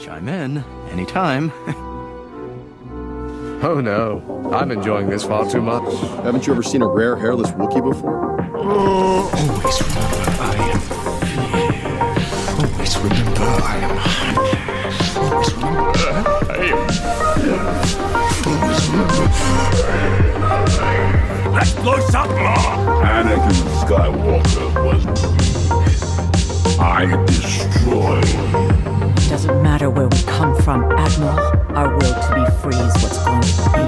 Chime in anytime. Oh no, I'm enjoying this far too much. Haven't you ever seen a rare hairless Wookiee before? Always remember I am fear. Always remember I am hunt. Always remember I am Always remember. Let's blow something more! Anakin Skywalker was weak. I destroyed. Doesn't matter where we come from, Admiral. Our will to be free is what's going to be.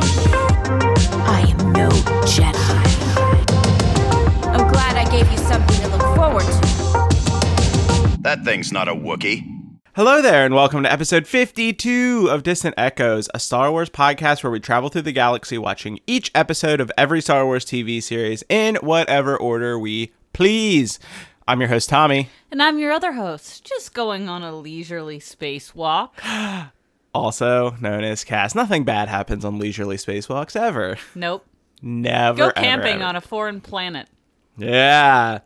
I am no Jedi. I'm glad I gave you something to look forward to. That thing's not a Wookiee. Hello there, and welcome to episode 52 of Distant Echoes, a Star Wars podcast where we travel through the galaxy watching each episode of every Star Wars TV series in whatever order we please. I'm your host, Tommy, And I'm your other host, just going on a leisurely spacewalk. also known as Cass. Nothing bad happens on leisurely spacewalks ever. Nope. Never. Go ever, camping ever. on a foreign planet. Yeah.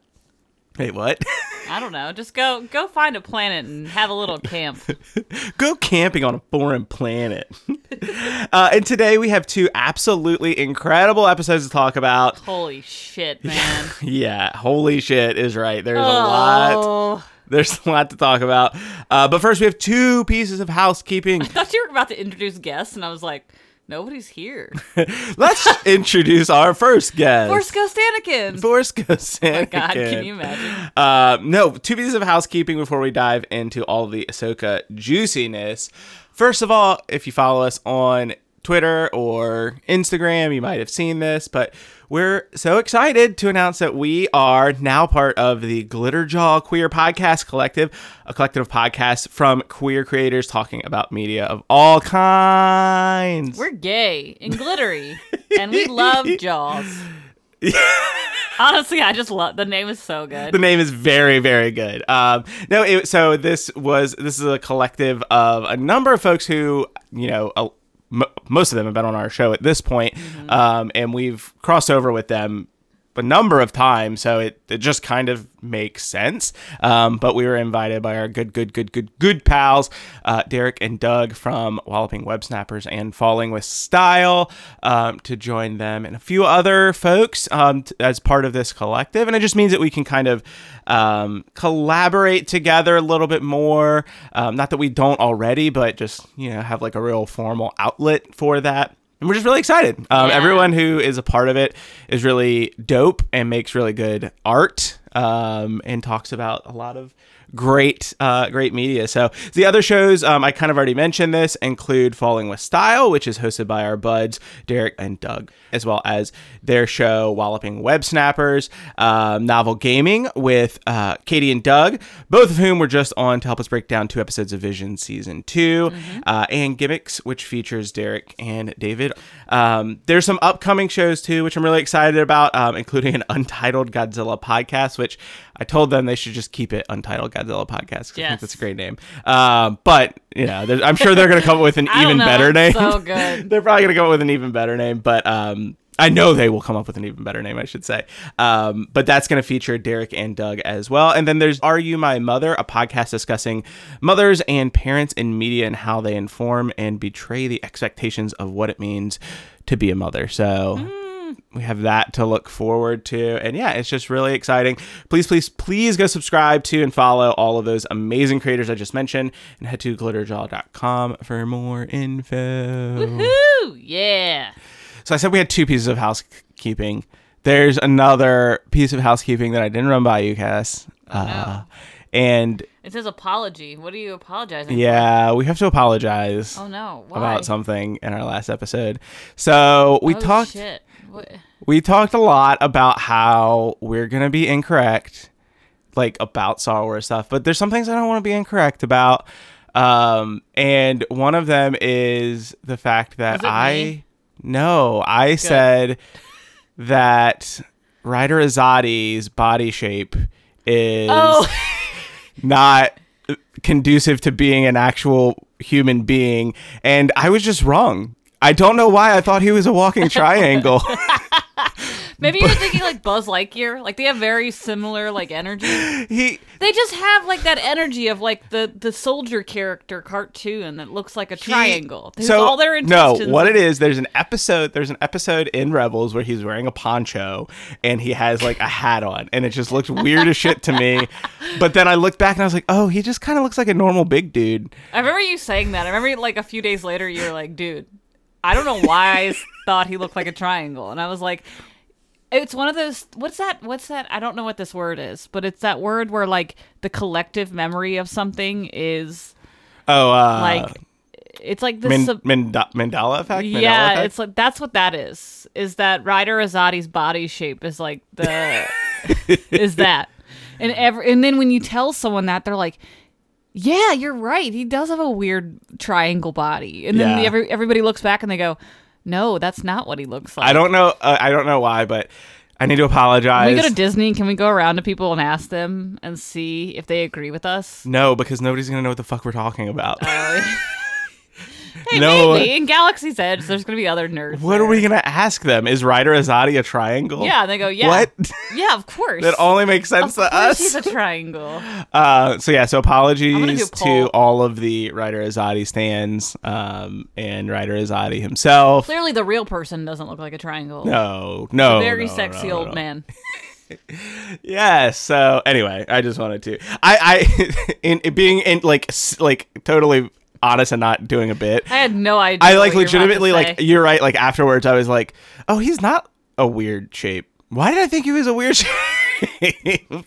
Wait, what? I don't know. Just go go find a planet and have a little camp. Go camping on a foreign planet. uh, and today we have two absolutely incredible episodes to talk about. Holy shit, man. Yeah, holy shit is right. There's a lot. Oh. There's a lot to talk about. Uh, but first, we have two pieces of housekeeping. I thought you were about to introduce guests, and I was like, nobody's here. Let's introduce our first guest. Force Ghost Anakin. Force Ghost God, can you imagine? Uh, no, two pieces of housekeeping before we dive into all the Ahsoka juiciness. First of all, if you follow us on Twitter or Instagram, you might have seen this, but we're so excited to announce that we are now part of the Glitterjaw Queer Podcast Collective, a collective of podcasts from queer creators talking about media of all kinds. We're gay and glittery, and we love Jaws. Honestly, I just love the name is so good. the name is very very good um no it, so this was this is a collective of a number of folks who you know a, m- most of them have been on our show at this point, um and we've crossed over with them a number of times so it, it just kind of makes sense. Um, but we were invited by our good good good good good pals uh, derek and doug from walloping web snappers and falling with style um, to join them and a few other folks um, t- as part of this collective. And it just means that we can kind of um, collaborate together a little bit more. Um, not that we don't already but just you know have like a real formal outlet for that and we're just really excited. Um, Yeah. Everyone who is a part of it is really dope and makes really good art um, and talks about a lot of great, uh, great media. So the other shows um, I kind of already mentioned this include Falling with Style, which is hosted by our buds Derek and Doug, as well as their show Walloping Web Snappers, um, Novel Gaming with uh, Katie and Doug, both of whom were just on to help us break down two episodes of Vision season 2 uh, and Gimmicks, which features Derek and David. Um, there's some upcoming shows too, which I'm really excited about, um, including an Untitled Godzilla podcast, which I told them they should just keep it Untitled Godzilla podcast. 'cause I think Yes. that's a great name. Um, but you know, I'm sure they're going to come up with an even know, better name. so good. they're probably going to come up with an even better name, but um, I know they will come up with an even better name, I should say. Um, but that's going to feature Derek and Doug as well. And then there's Are You My Mother, a podcast discussing mothers and parents in media and how they inform and betray the expectations of what it means to be a mother. So. We have that to look forward to. And yeah, it's just really exciting. Please, please, please go subscribe to and follow all of those amazing creators I just mentioned and head to glitterjaw.com for more info. Woo! Yeah. So I said we had two pieces of housekeeping. There's another piece of housekeeping that I didn't run by you, Cass. Uh, and It says apology. What are you apologizing yeah, we have to apologize? Oh no. Why? about something in our last episode. So we oh, talked Shit. We talked a lot about how we're gonna be incorrect, like about Star Wars stuff. But there's some things I don't want to be incorrect about. Um, and one of them is the fact that I me? no, I said that Ryder Azadi's body shape is Oh. not conducive to being an actual human being, and I was just wrong. I don't know why I thought he was a walking triangle. Maybe you're thinking like Buzz Lightyear. Like they have very similar like energy. he They just have like that energy of like the the soldier character cartoon that looks like a triangle. There's so all their no, what it is, there's an episode. There's an episode in Rebels where he's wearing a poncho and he has like a hat on, and it just looked weird as shit to me. But then I looked back and I was like, oh, he just kind of looks like a normal big dude. I remember you saying that. I remember like a few days later you were like, dude, I don't know why I thought he looked like a triangle. And I was like, it's one of those what's that what's that I don't know what this word is, but it's that word where like the collective memory of something is Oh, uh, like it's like this Min- sub- Manda- Mandela effect. Mandela yeah, effect? it's like that's what that is. Is that Ryder Azadi's body shape is like the is that. And every and then when you tell someone that they're like, "Yeah, you're right. He does have a weird triangle body." And then Yeah. every, everybody looks back and they go, "No, that's not what he looks like." I don't know. Uh, I don't know why, but I need to apologize. Can we go to Disney? Can we go around to people and ask them and see if they agree with us? no, because nobody's gonna know what the fuck we're talking about. Hey, No. maybe in Galaxy's Edge, there's gonna be other nerds. what are we gonna ask them? Is Ryder Azadi a triangle? Yeah, and they go, "Yeah, What? yeah, of course." that only makes sense of to us. he's a triangle. Uh, so yeah, so apologies to all of the Ryder Azadi stands um, and Ryder Azadi himself. Clearly, the real person doesn't look like a triangle. No, no, very no, sexy no, old no. man. Yes. So anyway, I just wanted to. I, I, in, in being in like, like totally honest and not doing a bit. I had no idea. I like what you legitimately like you're right. Like afterwards, I was like, oh, he's not a weird shape. Why did I think he was a weird shape?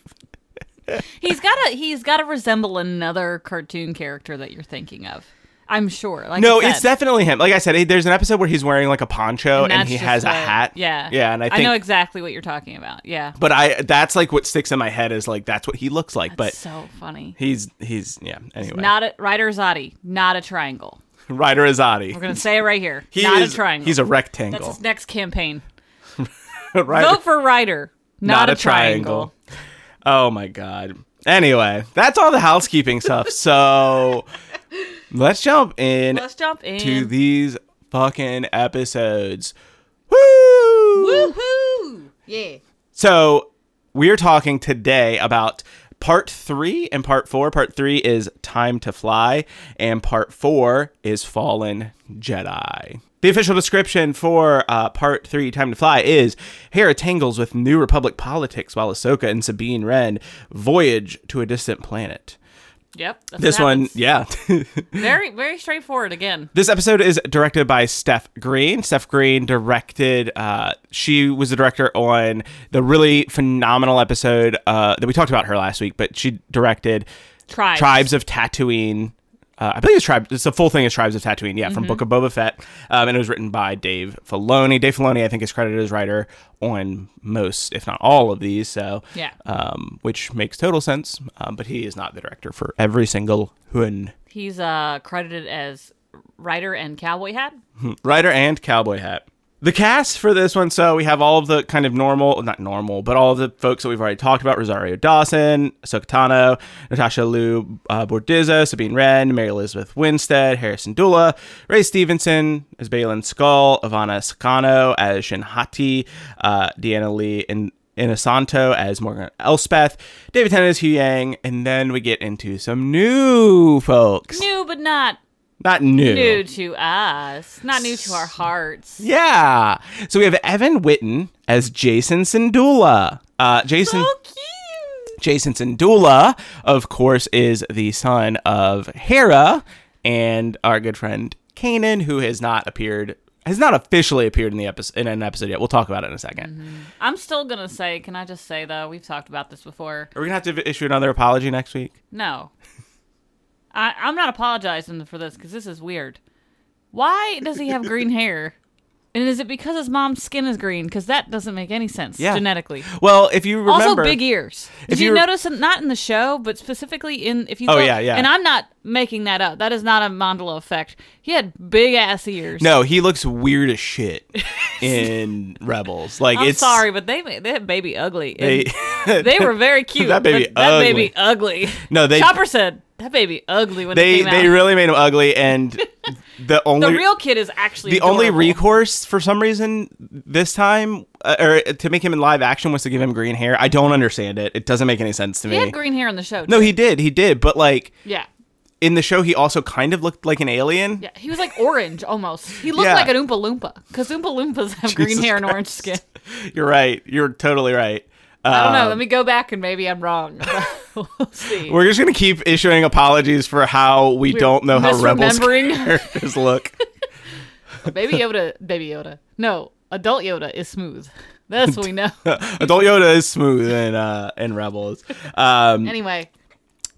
he's got a he's got to resemble another cartoon character that you're thinking of. I'm sure. Like no, it's definitely him. Like I said, there's an episode where he's wearing like a poncho and, that's he has a hat. Yeah, yeah, and I think know exactly what you're talking about. Yeah, But I that's like what sticks in my head is like that's what he looks like. but so funny. he's he's yeah. Anyway, Not a Ryder Zadi, not a triangle. Ryder Azadi. We're gonna say it right here. He not is a triangle. he's a That's rectangle. his next campaign. Ryder- Vote for Ryder, not, a, triangle. Oh my god. Anyway, that's all the housekeeping stuff. So let's jump in Let's jump in. to these fucking episodes. Woo! Woohoo! Yeah. So we're talking today about part three and part four. Part three is Time to Fly, and part four is Fallen Jedi. The official description for uh, part three, Time to Fly, is Hera tangles with New Republic politics while Ahsoka and Sabine Wren voyage to a distant planet. Yep. This one, yeah. Very, very straightforward again. This episode is directed by Steph Green. Steph Green directed. Uh, she was the director on the really phenomenal episode uh, that we talked about her last week. But she directed Tribes. Tribes of Tatooine. Uh, I believe it's Tribes. It's the full thing is Tribes of Tatooine. Yeah, from Mm-hmm. Book of Boba Fett, um, and it was written by Dave Filoni. Dave Filoni, I think, is credited as writer on most, if not all, of these. So Yeah. um, which makes total sense. Um, but he is not the director for every single one. He's uh credited as writer and cowboy hat. Rider and cowboy hat. The cast for this one, so we have all of the kind of normal, not normal, but all of the folks that we've already talked about: Rosario Dawson, Ahsoka Tano, Natasha Liu uh, Bordizzo, Sabine Wren, Mary Elizabeth Winstead, Hera Syndulla, Ray Stevenson as Baylan Skoll, Ivanna Sakhno as Shin Hati, uh, Diana Lee and Inosanto as Morgan Elspeth, David Tennant as Huyang, and then we get into some new folks. New, but not Not new. new to us. Not new to our hearts. Yeah. So we have Evan Whitten as Jacen Syndulla. Uh, Jason So cute. Jacen Syndulla, of course, is the son of Hera and our good friend Kanan, who has not appeared has not officially appeared in the episode in an episode yet. We'll talk about it in a 2nd I'm still gonna say. Can I just say though? We've talked about this before. Are we gonna have to issue another apology next week? No. I, I'm not apologizing for this because this is weird. Why does he have green hair? And is it because his mom's skin is green? Because that doesn't make any sense Yeah. genetically. Well, if you remember, also, big ears. Did if you, you re- notice? Not in the show, but specifically in if you. Oh, look- yeah, yeah. And I'm not making that up. That is not a Mandela effect. He had big ass ears. No, he looks weird as shit in Rebels. Like I'm it's sorry, but they made that baby ugly. They, They, were very cute. That baby but that ugly. baby ugly. No, they- Chopper said that baby ugly when they they really made him ugly and the only The real kid is actually the only recourse for some reason this time uh, or to make him in live action was to give him green hair. I don't understand it. It doesn't make any sense to He me. He had green hair in the show. no, he did. He did, but like Yeah. in the show he also kind of looked like an alien. Yeah, he was like orange almost. He looked Yeah. like an Oompa Loompa because Oompa Loompas have green Jesus hair and orange skin. You're right. You're totally right. I don't know. Um, Let me go back and maybe I'm wrong. we'll see. We're just gonna keep issuing apologies for how we We're don't know how rebels characters look. Baby Yoda, Baby Yoda. No, adult Yoda is smooth. That's what we know. Adult Yoda is smooth in uh, in Rebels. Um, anyway,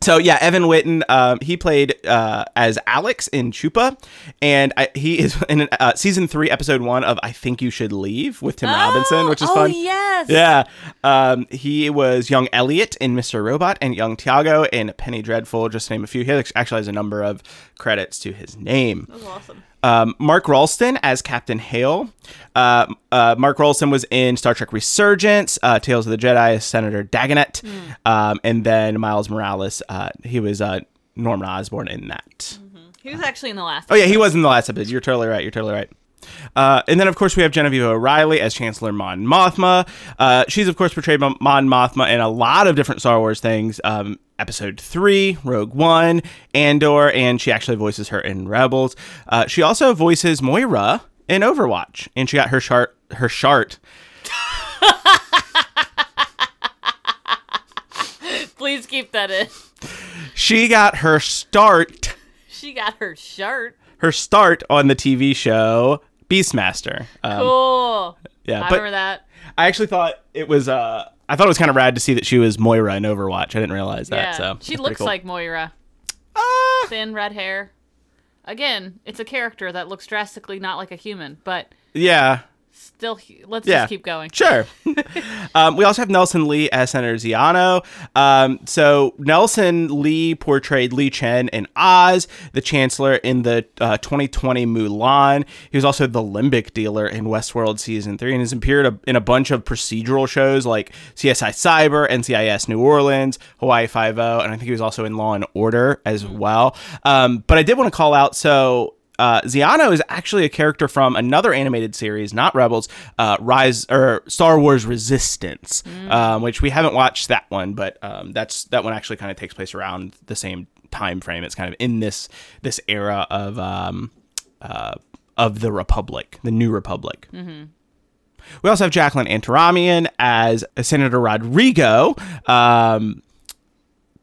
so yeah, Evan Whitten, um, he played uh, as Alex in Chupa, and I, he is in uh, season three, episode one of "I Think You Should Leave" with Tim Robinson, which is fun. oh, fun. yes. Yeah, um, he was young Elliot in Mr. Robot and young Tiago in Penny Dreadful, just to name a few. He actually has a number of credits to his name. That was awesome. Um, Mark Rolston as Captain Hale. Uh, uh, Mark Rolston was in Star Trek Resurgence, uh, Tales of the Jedi as Senator Dagonet, um, and then Miles Morales. Uh, he was uh, Norman Osborn in that. He was actually in the last. Oh yeah, he was in the last episode. You're totally right. You're totally right. Uh, and then, of course, we have Genevieve O'Reilly as Chancellor Mon Mothma. Uh, she's, of course, portrayed Mon Mothma in a lot of different Star Wars things. Um, episode 3, Rogue One, Andor, and she actually voices her in Rebels. Uh, she also voices Moira in Overwatch, and she got her chart. Her chart. Please keep that in. She got her start. She got her shirt. Her start on the TV show Beastmaster. Um, Cool. yeah, I but- remember that. I actually thought it was. Uh, I thought it was kind of rad to see that she was Moira in Overwatch. I didn't realize that. Yeah. So she looks cool. like Moira. Ah! Thin red hair. Again, it's a character that looks drastically not like a human, but Yeah. Still. Let's Yeah. just keep going. Sure. um, we also have Nelson Lee as Senator Xiono. Um, so Nelson Lee portrayed Lee Chen in Oz, the Chancellor in the uh, 2020 Mulan. He was also the Limbic dealer in Westworld season three, and has appeared a, in a bunch of procedural shows like CSI Cyber, NCIS New Orleans, Hawaii Five O, and I think he was also in Law and Order as well. Um, but I did want to call out so uh, Xiono is actually a character from another animated series, not Rebels, uh, Rise or Star Wars Resistance, um, which we haven't watched that one, but um, that's that one actually kind of takes place around the same time frame. It's kind of in this this era of um, uh, of the Republic, the New Republic. We also have Jacqueline Antaramian as Senator Rodrigo. Um,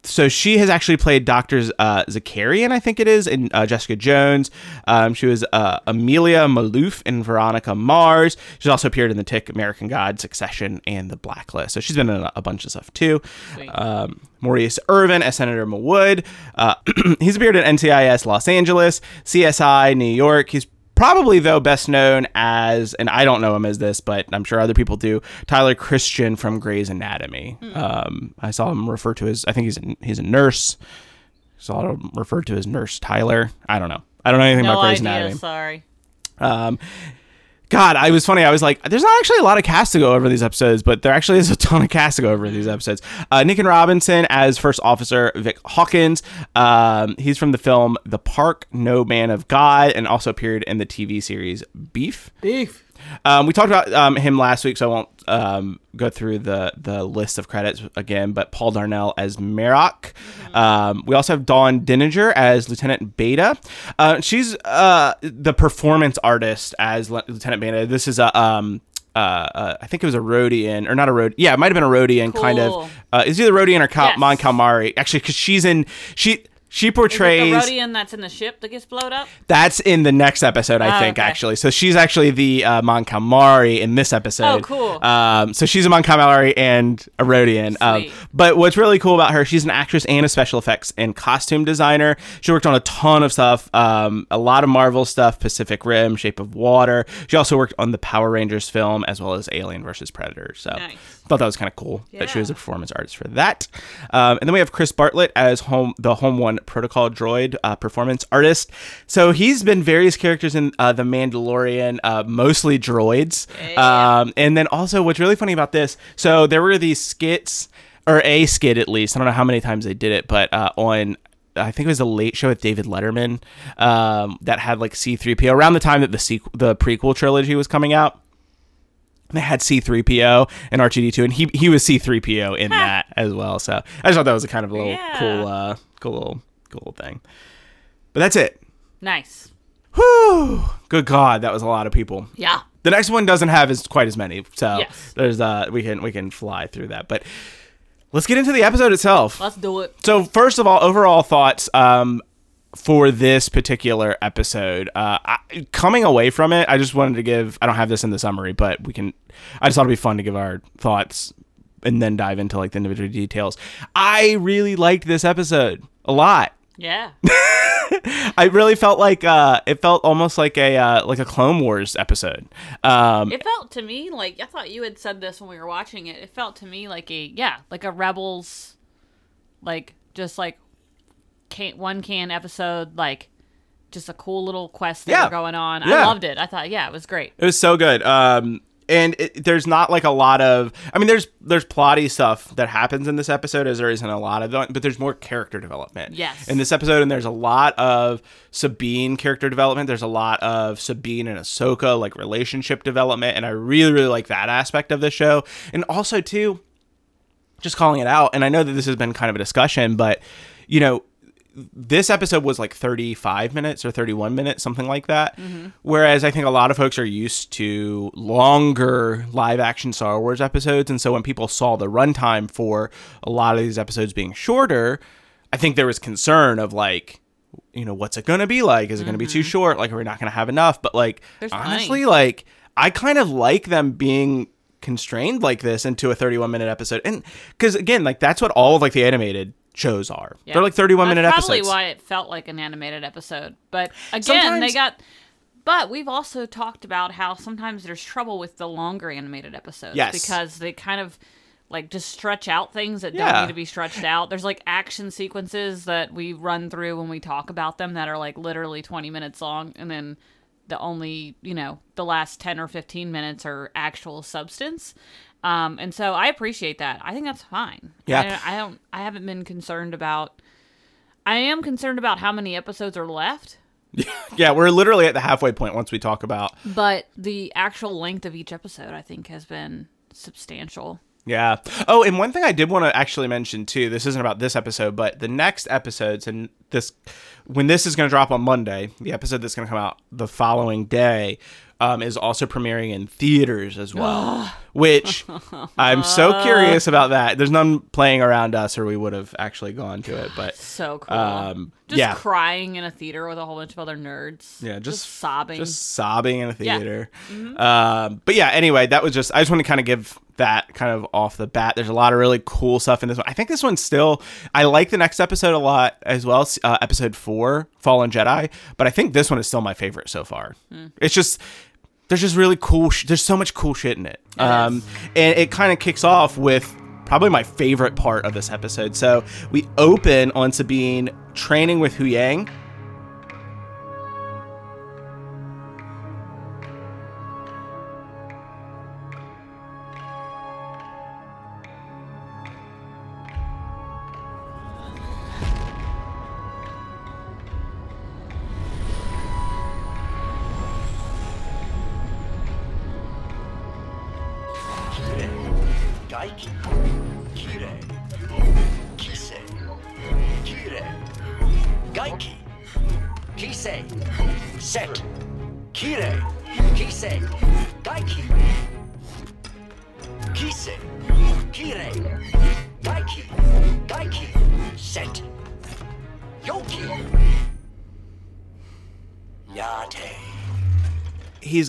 so she has actually played Dr. Uh, Zakarian, I think it is, in uh, Jessica Jones. Um, she was uh, Amelia Malouf in Veronica Mars. She's also appeared in The Tick, American God, Succession, and The Blacklist. So she's been in a, a bunch of stuff too. Um, Maurice Irvin as Senator Mawood. Uh, he's appeared in NCIS Los Angeles, CSI New York. He's probably though best known as and i don't know him as this but i'm sure other people do tyler christian from grey's anatomy. Um, i saw him refer to as i think he's a, he's a nurse. Saw him referred to as nurse tyler. I don't know. I don't know anything No about grey's idea. anatomy. Sorry. um, God, I was funny. I was like, there's not actually a lot of cast to go over these episodes, but there actually is a ton of cast to go over these episodes. Uh, Nican Robinson as First Officer Vic Hawkins. Um, he's from the film The Park, No Man of God, and also appeared in the TV series Beef. Beef. Um, we talked about um, him last week, so I won't um, go through the the list of credits again. But Paul Darnell as Marrok. Um, we also have Dawn Dininger as Lieutenant Beta. Uh, she's uh, the performance artist as Le- Lieutenant Beta. This is a. Um, uh, uh, I think it was a Rodian, or not a Rodian. Yeah, it might have been a Rodian kind of. Uh, is either Rodian or Cal- Yes. Mon Calamari? Actually, because she's in she she portrays. the Rodian that's in the ship that gets blown up? That's in the next episode, I Oh, think, okay. actually. So she's actually the uh, Mon Calamari in this episode. Oh, cool. Um, so she's a Mon Calamari and a Rodian. Um, but what's really cool about her, she's an actress and a special effects and costume designer. She worked on a ton of stuff, um, a lot of Marvel stuff, Pacific Rim, Shape of Water. She also worked on the Power Rangers film as well as Alien versus Predator. So Nice. thought that was kind of cool that she was a performance artist for that. Um, and then we have Chris Bartlett as home the Home One Protocol droid uh, performance artist. So he's been various characters in uh, the Mandalorian, uh, mostly droids. Um, and then also, what's really funny about this, so there were these skits or a skit at least. I don't know how many times they did it, but uh, on I think it was a late show with David Letterman um, that had like C3PO around the time that the sequ- the prequel trilogy was coming out. They had C3PO and R2D2, and he he was C3PO in that as well. So I just thought that was a kind of a little Yeah. cool, uh, cool little, cool little thing. But that's it. Nice. Whew. Good God, that was a lot of people. Yeah. The next one doesn't have as quite as many, so Yes. there's uh we can we can fly through that. But let's get into the episode itself. Let's do it. So first of all, overall thoughts um, for this particular episode. Uh, I, coming away from it, I just wanted to give. I don't have this in the summary, but we can. I just thought it'd be fun to give our thoughts and then dive into like the individual details. I really liked this episode a lot. Yeah. I really felt like uh, it felt almost like a uh, like a Clone Wars episode. Um, It felt to me like I thought you had said this when we were watching it. It felt to me like a yeah, like a Rebels, like just like can one can episode, like just a cool little quest they Yeah. were going on. Yeah. I loved it. I thought yeah, it was great. It was so good. Um, and it, there's not like a lot of. I mean, there's there's plotty stuff that happens in this episode, as there isn't a lot of, but there's more character development. Yes. In this episode, and there's a lot of Sabine character development. There's a lot of Sabine and Ahsoka like relationship development, and I really really like that aspect of the show. And also too, just calling it out. And I know that this has been kind of a discussion, but you know, this episode was like 35 minutes or 31 minutes, something like that. Whereas I think a lot of folks are used to longer live action Star Wars episodes. And so when people saw the runtime for a lot of these episodes being shorter, I think there was concern of like, you know, what's it going to be like? Is it going to be too mm-hmm. short? Like, are we not going to have enough? But like, There's honestly, plenty. like, I kind of like them being constrained like this into a 31 minute episode. And because again, like, that's what all of like the animated shows are. Yeah. They're like 31 minute That's episodes. Probably why it felt like an animated episode. But again, Sometimes- they got. But we've also talked about how sometimes there's trouble with the longer animated episodes. Yes. Because they kind of like just stretch out things that Yeah. don't need to be stretched out. There's like action sequences that we run through when we talk about them that are like literally 20 minutes long, and then the only you know the last 10 or 15 minutes are actual substance. Um, and so I appreciate that. I think that's fine. Yeah. I, I don't. I haven't been concerned about. I am concerned about how many episodes are left, yeah, we're literally at the halfway point once we talk about. but the actual length of each episode, I think, has been substantial. Yeah. Oh, and one thing I did want to actually mention too. This isn't about this episode, but the next episodes and this when this is going to drop on Monday, the episode that's going to come out the following day um, is also premiering in theaters as well. which I'm so curious about that. There's none playing around us, or we would have actually gone to it. But So cool. Um, just yeah. crying in a theater with a whole bunch of other nerds. Yeah, just, sobbing. just sobbing in a Yeah. theater. Um, but yeah, anyway, that was just I just want to kind of give that kind of off the bat. There's a lot of really cool stuff in this one. I think this one's still. I like the next episode a lot as well, uh, episode four, Fallen Jedi. But I think this one is still my favorite so far. It's just. There's just really cool. Sh- there's so much cool shit in it, um, and it kind of kicks off with probably my favorite part of this episode. So we open on Sabine training with Huyang,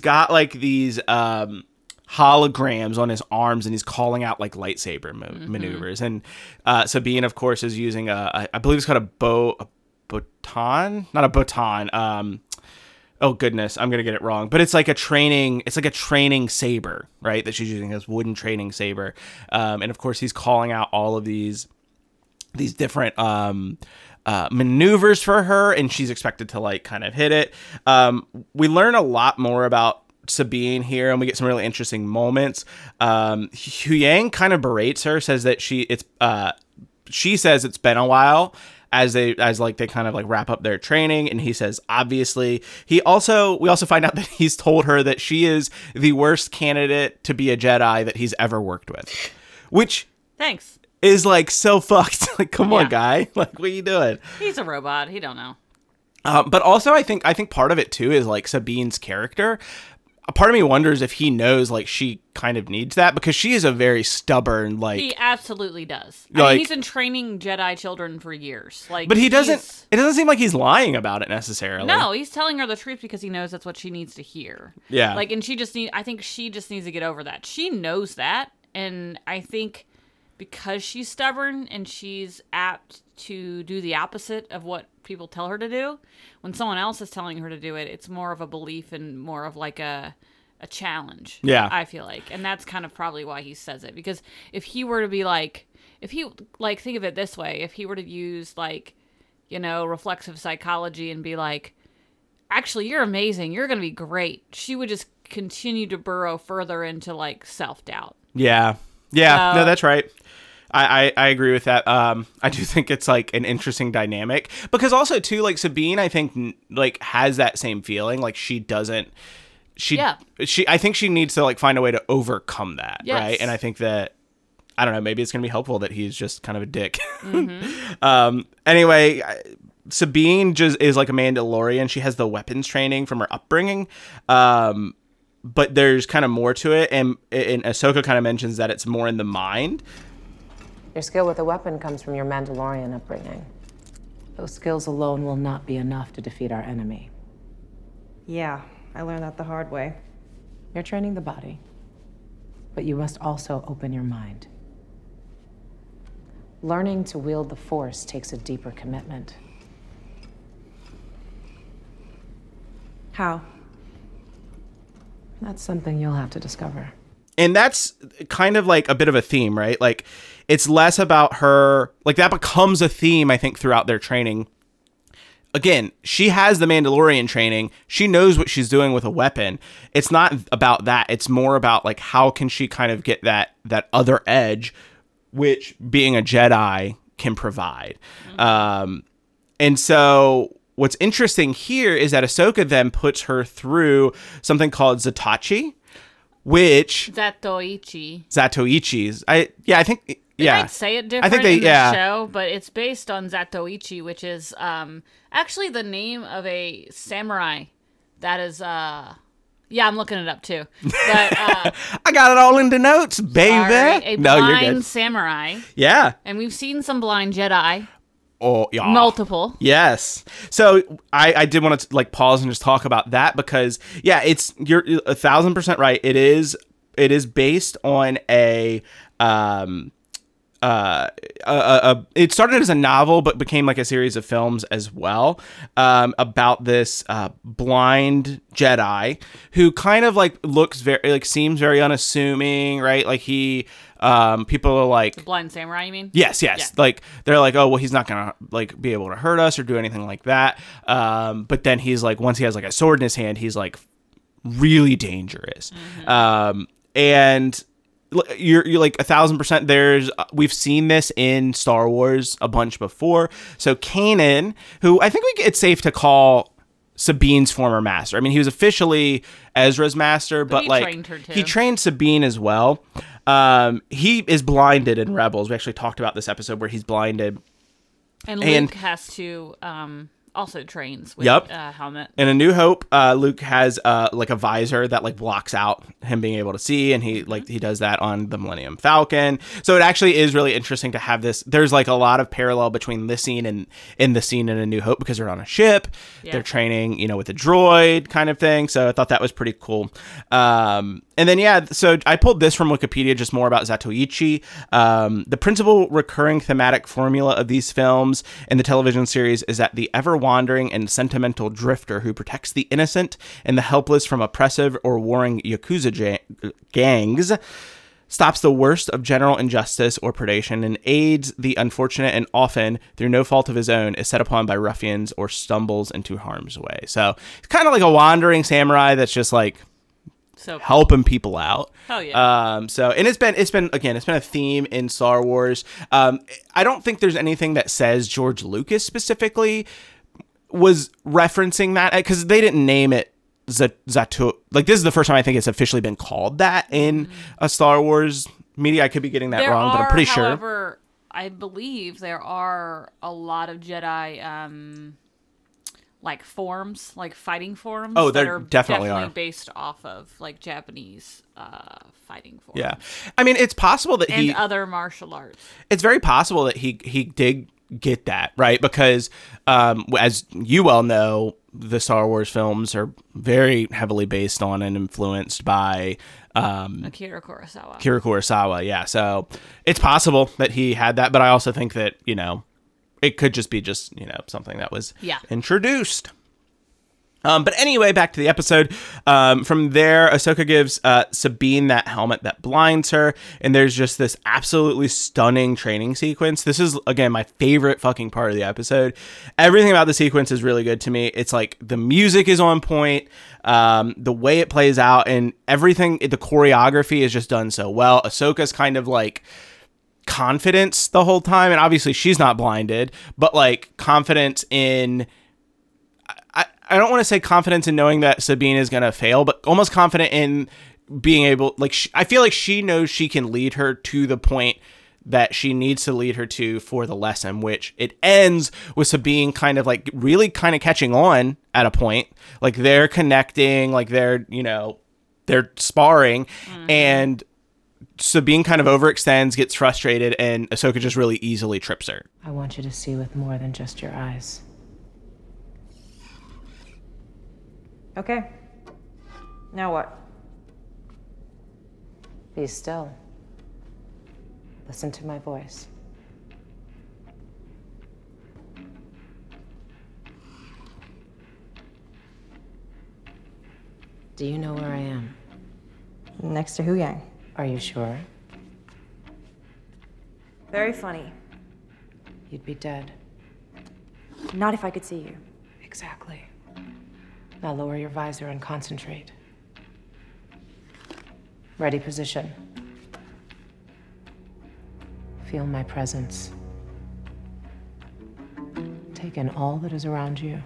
got like these um holograms on his arms and he's calling out like lightsaber mo- maneuvers. And uh sabine of course is using a I- i believe it's called a bow a baton? Not a baton um oh goodness i'm gonna get it wrong. But it's like a training it's like a training saber right that she's using this wooden training saber. Um and of course he's calling out all of these these different um uh, maneuvers for her and she's expected to like kind of hit it. Um we learn a lot more about Sabine here and we get some really interesting moments. Um Huyang kind of berates her says that she it's uh she says it's been a while as they as like they kind of like wrap up their training and he says obviously. He also we also find out that he's told her that she is the worst candidate to be a jedi that he's ever worked with. Which Thanks. Is like so fucked like come on guy like what are you doing He's a robot. He don't know. um, but also i think i think part of it too is like sabine's character a part of me wonders if he knows like she kind of needs that because she is a very stubborn like He absolutely does. I Like- mean, he's been training Jedi children for years. Like, but he doesn't it doesn't seem like he's lying about it necessarily No, he's telling her the truth because he knows that's what she needs to hear. Yeah. Like, and she just need. I think she just needs to get over that. She knows that, and I think because she's stubborn and she's apt to do the opposite of what people tell her to do, when someone else is telling her to do it, it's more of a belief and more of like a a challenge. Yeah. I feel like, and that's kind of probably why he says it because if he were to be like, if he like think of it this way, if he were to use like, you know, reflexive psychology and be like, actually you're amazing you're gonna be great she would just continue to burrow further into like self-doubt Yeah. Yeah. So- no, that's right. I, I, I agree with that. Um, I do think it's like an interesting dynamic because also too like Sabine, I think like has that same feeling. Like she doesn't. She Yeah. she. I think she needs to like find a way to overcome that, Yes. right? And I think that I don't know. Maybe it's gonna be helpful that he's just kind of a dick. Mm-hmm. um. Anyway. I, Sabine just is like a Mandalorian. She has the weapons training from her upbringing. Um, but there's kind of more to it, and and Ahsoka kind of mentions that it's more in the mind. Your skill with a weapon comes from your Mandalorian upbringing. Those skills alone will not be enough to defeat our enemy. Yeah, I learned that the hard way. You're training the body, but you must also open your mind. Learning to wield the Force takes a deeper commitment. How? That's something you'll have to discover. and that's kind of like a bit of a theme, right? Like it's less about her, like that becomes a theme, I think, throughout their training. Again, she has the Mandalorian training. She knows what she's doing with a weapon. It's not about that. It's more about like how can she kind of get that that other edge, which being a Jedi can provide. Um, and so what's interesting here is that Ahsoka then puts her through something called Zatachi, which zatoichi Zatoichi's. I yeah, I think they yeah. might say it different I think they in the yeah. show but it's based on zatoichi which is um actually the name of a samurai that is uh yeah i'm looking it up too but uh I got it all in the notes, baby. sorry, a no, blind you're good. samurai Yeah. and we've seen some blind jedi Oh, yeah. multiple Yes. So I, I did want to like pause and just talk about that because yeah, it's you're a thousand percent right. It is it is based on a um uh, a, a, it started as a novel but became like a series of films as well um, about this uh, blind Jedi who kind of like looks very like seems very unassuming right like he um, people are like the blind samurai you mean Yes, yes. Like they're like, oh well, he's not gonna like be able to hurt us or do anything like that. Um, but then he's like, once he has like a sword in his hand, he's like really dangerous. Um, and you're you're like a thousand percent. There's uh, we've seen this in Star Wars a bunch before. So Kanan, who I think we it's safe to call. Sabine's former master. I mean, he was officially Ezra's master, but, he like trained he trained Sabine as well. Um, he is blinded in Rebels. We actually talked about this episode where he's blinded. and and- luke has to um also trains with Yep. uh, helmet In A New Hope, uh, Luke has uh, like a visor that like blocks out him being able to see, and he like he does that on the Millennium Falcon. So it actually is really interesting to have this. There's like a lot of parallel between this scene and in the scene in A New Hope because they're on a ship, Yeah. they're training, you know, with a droid kind of thing. So I thought that was pretty cool. Um, and then yeah, so I pulled this from Wikipedia, just more about Zatoichi. Um, the principal recurring thematic formula of these films and the television series is that the ever wandering and sentimental drifter who protects the innocent and the helpless from oppressive or warring yakuza gangs stops the worst of general injustice or predation and aids the unfortunate and often through no fault of his own is set upon by ruffians or stumbles into harm's way so it's kind of like a wandering samurai that's just like So helping people out. Hell yeah. Um, so and it's been it's been again it's been a theme in Star Wars. Um, I don't think there's anything that says George Lucas specifically was referencing that because they didn't name it Z- Zatu. Like this is the first time I think it's officially been called that in a Star Wars media. I could be getting that there wrong, are, but I'm pretty sure. however, I believe there are a lot of Jedi, um, like forms, like fighting forms. Oh, that there are definitely are. based off of like Japanese uh, fighting forms. Yeah, I mean it's possible that and he other martial arts. it's very possible that he he did get that right because um, as you well know the star wars films are very heavily based on and influenced by um, Akira Kurosawa. Akira Kurosawa. Yeah, so it's possible that he had that, but I also think that you know it could just be just you know something that was Yeah. introduced. Um, but anyway, back to the episode. Um, from there, Ahsoka gives uh, Sabine that helmet that blinds her, and there's just this absolutely stunning training sequence. This is again my favorite fucking part of the episode. Everything about the sequence is really good to me. It's like the music is on point, um, the way it plays out, and everything. The choreography is just done so well. Ahsoka's kind of like confidence the whole time, and obviously she's not blinded, but like confidence in. I, I don't want to say confidence in knowing that Sabine is going to fail, but almost confident in being able, like, sh- I feel like she knows she can lead her to the point that she needs to lead her to for the lesson, which it ends with Sabine kind of like really kind of catching on at a point. Like they're connecting, like they're, you know, they're sparring, mm-hmm. and Sabine kind of overextends, gets frustrated, and Ahsoka just really easily trips her. I want you to see with more than just your eyes. Okay. Now what? Be still. Listen to my voice. Do you know where I am? Next to Huyang. Are you sure? Very funny. You'd be dead. Not if I could see you. Exactly. Now lower your visor and concentrate. Ready position. Feel my presence. Take in all that is around you.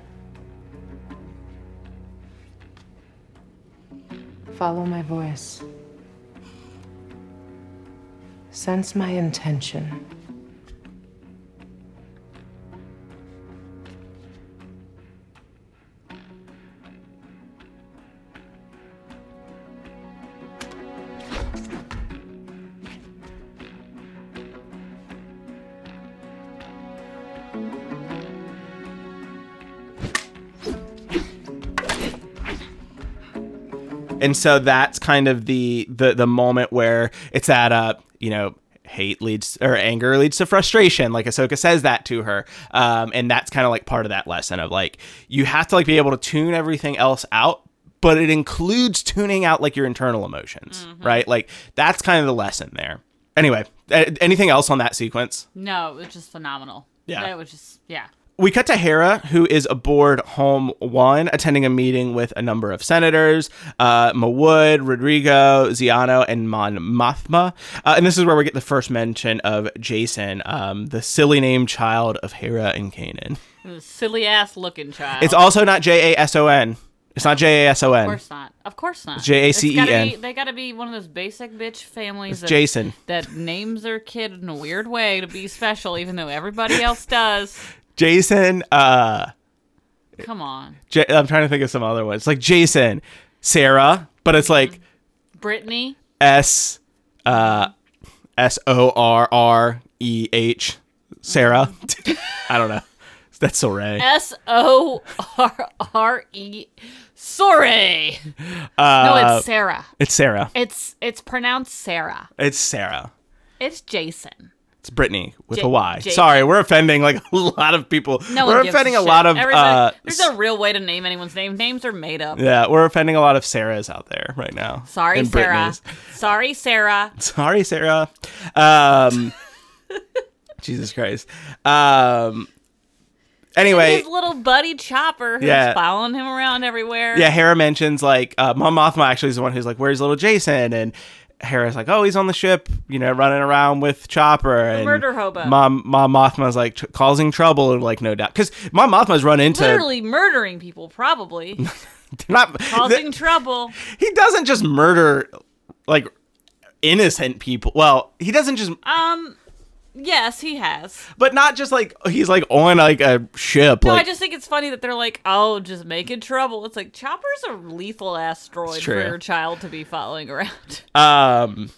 Follow my voice. Sense my intention. and so that's kind of the the the moment where it's that uh you know hate leads or anger leads to frustration like ahsoka says that to her um and that's kind of like part of that lesson of like you have to like be able to tune everything else out but it includes tuning out like your internal emotions right like that's kind of the lesson there anyway anything else on that sequence No, it was just phenomenal. Yeah. It was just yeah. We cut to Hera, who is aboard Home One, attending a meeting with a number of senators, uh, Mawood, Rodrigo, Xiono, and Mon Mothma. Uh, and this is where we get the first mention of Jason, um, the silly name child of Hera and Kanan. It silly ass looking child. It's also not J A S O N. It's not J A S O N. Of course not. Of course not. J-A-C-E-N. It's gotta be- They got to be one of those basic bitch families. It's that, Jason. That names their kid in a weird way to be special, even though everybody else does. Jason, uh, Come on, J- I'm trying to think of some other ones. Like Jason, Sarah, but it's like Brittany. S uh S O R R E H Sarah. I don't know. That's so Ray. S O R R E. Sorry. Uh, no, it's Sarah. It's Sarah. It's it's pronounced Sarah. It's Sarah. It's Jason. It's Brittany with J- a Y. Jason. Sorry, we're offending like a lot of people. No we're offending a shit. lot of uh There's no real way to name anyone's name. Names are made up. yeah, we're offending a lot of Sarahs out there right now. Sorry, Sarah. Sorry, Sarah. Sorry, Sarah. Um, Jesus Christ. Um, Anyway, his little buddy Chopper who's Yeah. following him around everywhere. yeah, Hera mentions like uh, Mon Mothma actually is the one who's like, "Where's little Jason?" and Hera's like, "Oh, he's on the ship, you know, running around with Chopper." and murder hobo. Mom, Mom Mothma's like tr- causing trouble, and like no doubt, because Mom Mothma's run into Literally murdering people, probably not causing trouble. he doesn't just murder like innocent people. Well, he doesn't just, Um, yes, he has. but not just like he's like on like a ship. No, like I just think it's funny that they're like, "Oh, just making trouble." It's like Chopper's a lethal asteroid for your child to be following around. Um.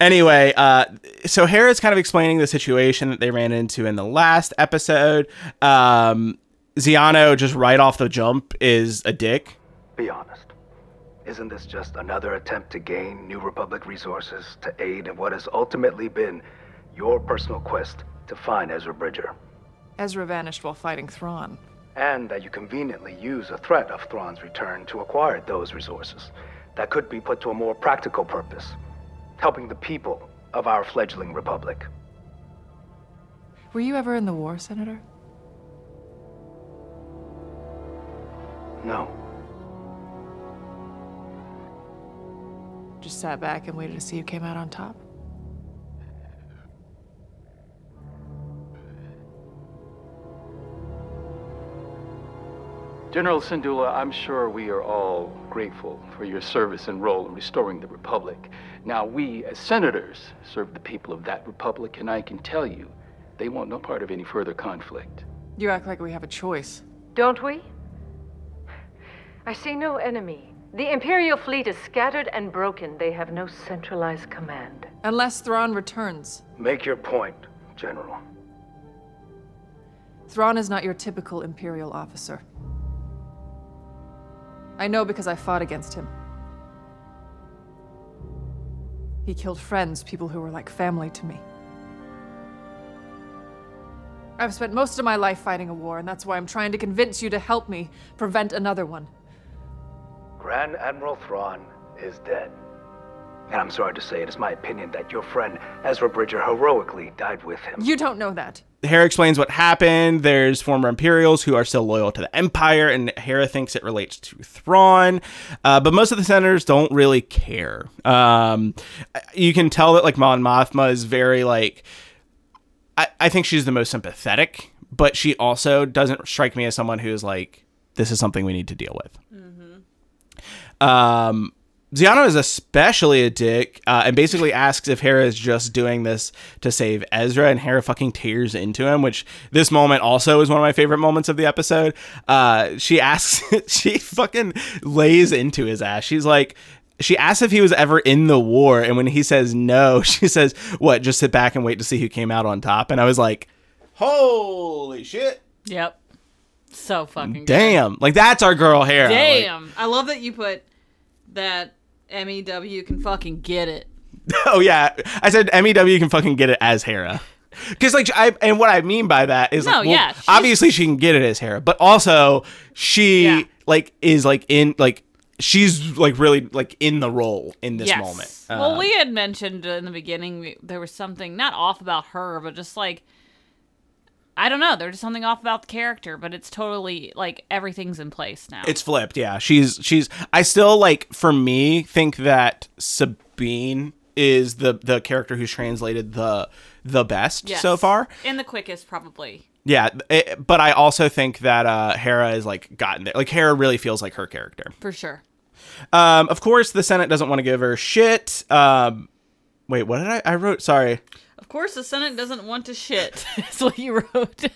Anyway, uh, so Hera's kind of explaining the situation that they ran into in the last episode. Um, Xiono just right off the jump is a dick. Be honest. Isn't this just another attempt to gain New Republic resources to aid in what has ultimately been your personal quest to find Ezra Bridger? Ezra vanished while fighting Thrawn. And that you conveniently use a threat of Thrawn's return to acquire those resources that could be put to a more practical purpose, helping the people of our fledgling republic. Were you ever in the war, Senator? No. Just sat back and waited to see who came out on top? General Syndulla, I'm sure we are all grateful for your service and role in restoring the Republic. Now, we, as senators, serve the people of that Republic, and I can tell you, they want no part of any further conflict. You act like we have a choice. Don't we? I see no enemy. The Imperial fleet is scattered and broken. They have no centralized command. Unless Thrawn returns. Make your point, General. Thrawn is not your typical Imperial officer. I know because I fought against him. He killed friends, people who were like family to me. I've spent most of my life fighting a war, and that's why I'm trying to convince you to help me prevent another one. Grand Admiral Thrawn is dead. And I'm sorry to say, it is my opinion that your friend Ezra Bridger heroically died with him. You don't know that. Hera explains what happened. There's former Imperials who are still loyal to the Empire, and Hera thinks it relates to Thrawn. Uh, but most of the senators don't really care. Um, you can tell that like Mon Mothma is very like. I, I think she's the most sympathetic, but she also doesn't strike me as someone who is like, this is something we need to deal with. Um, Xiono is especially a dick uh, and basically asks if Hera is just doing this to save Ezra, and Hera fucking tears into him, which this moment also is one of my favorite moments of the episode. Uh, she asks, she fucking lays into his ass. She's like, she asks if he was ever in the war, and when he says no, she says, "What? Just sit back and wait to see who came out on top." And I was like, "Holy shit!" Yep. So fucking good. Damn, like that's our girl Hera. Like, Damn. I love that you put that MEW can fucking get it. Oh yeah, I said MEW can fucking get it as Hera. Because like I and what I mean by that is No, like, well, yeah, obviously she can get it as Hera, but also she like is like in like she's like really like in the role in this yes. moment. well, Um, we had mentioned in the beginning we- there was something not off about her, but just like I don't know, there's something off about the character, but it's totally like everything's in place now. It's flipped, yeah. She's she's I still like for me think that Sabine is the the character who's translated the the best Yes. so far. and the quickest probably. Yeah, it, but I also think that uh Hera is like gotten there. Like Hera really feels like her character. For sure. Um, of course, the Senate doesn't want to give her shit. Um, wait, what did I? I wrote. Sorry. Of course, the Senate doesn't want to shit. That's what you wrote.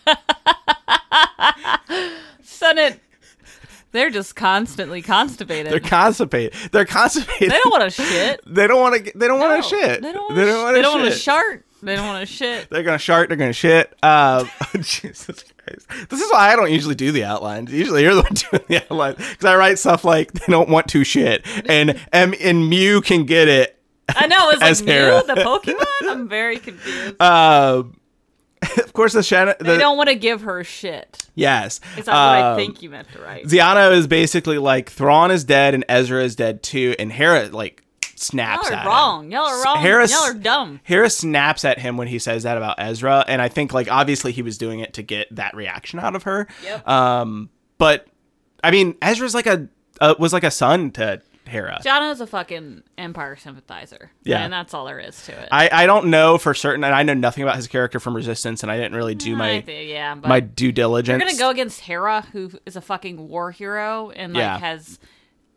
Senate, they're just constantly constipated. They're constipated. They're constipated. They don't want to shit. They don't want to. They don't want to shit. They don't They don't want want to. They don't want to shit. shart. They don't want to shit. They're gonna shart. They're gonna shit. Um, Jesus Christ. This is why I don't usually do the outlines. Usually you're the one doing the outlines because I write stuff like they don't want to shit, and M and Mew can get it. I know. It's as like Hera. The Pokemon. I'm very confused. Um, of course, the Shannon. they don't want to give her shit. yes. Is that what I Um, think you meant to write? Xiono is basically like Thrawn is dead and Ezra is dead too, and Hera like snaps Y'all at are wrong. Y'all are wrong. Hera Y'all are dumb. Hera snaps at him when he says that about Ezra, and I think like obviously he was doing it to get that reaction out of her. Yep. Um, but I mean, Ezra's like a uh, was like a son to Hera. Xiono's a fucking Empire sympathizer. Yeah. And that's all there is to it. I, I don't know for certain, and I know nothing about his character from Resistance, and I didn't really do my I thi- yeah, my due diligence. You're gonna go against Hera, who is a fucking war hero and like Yeah. has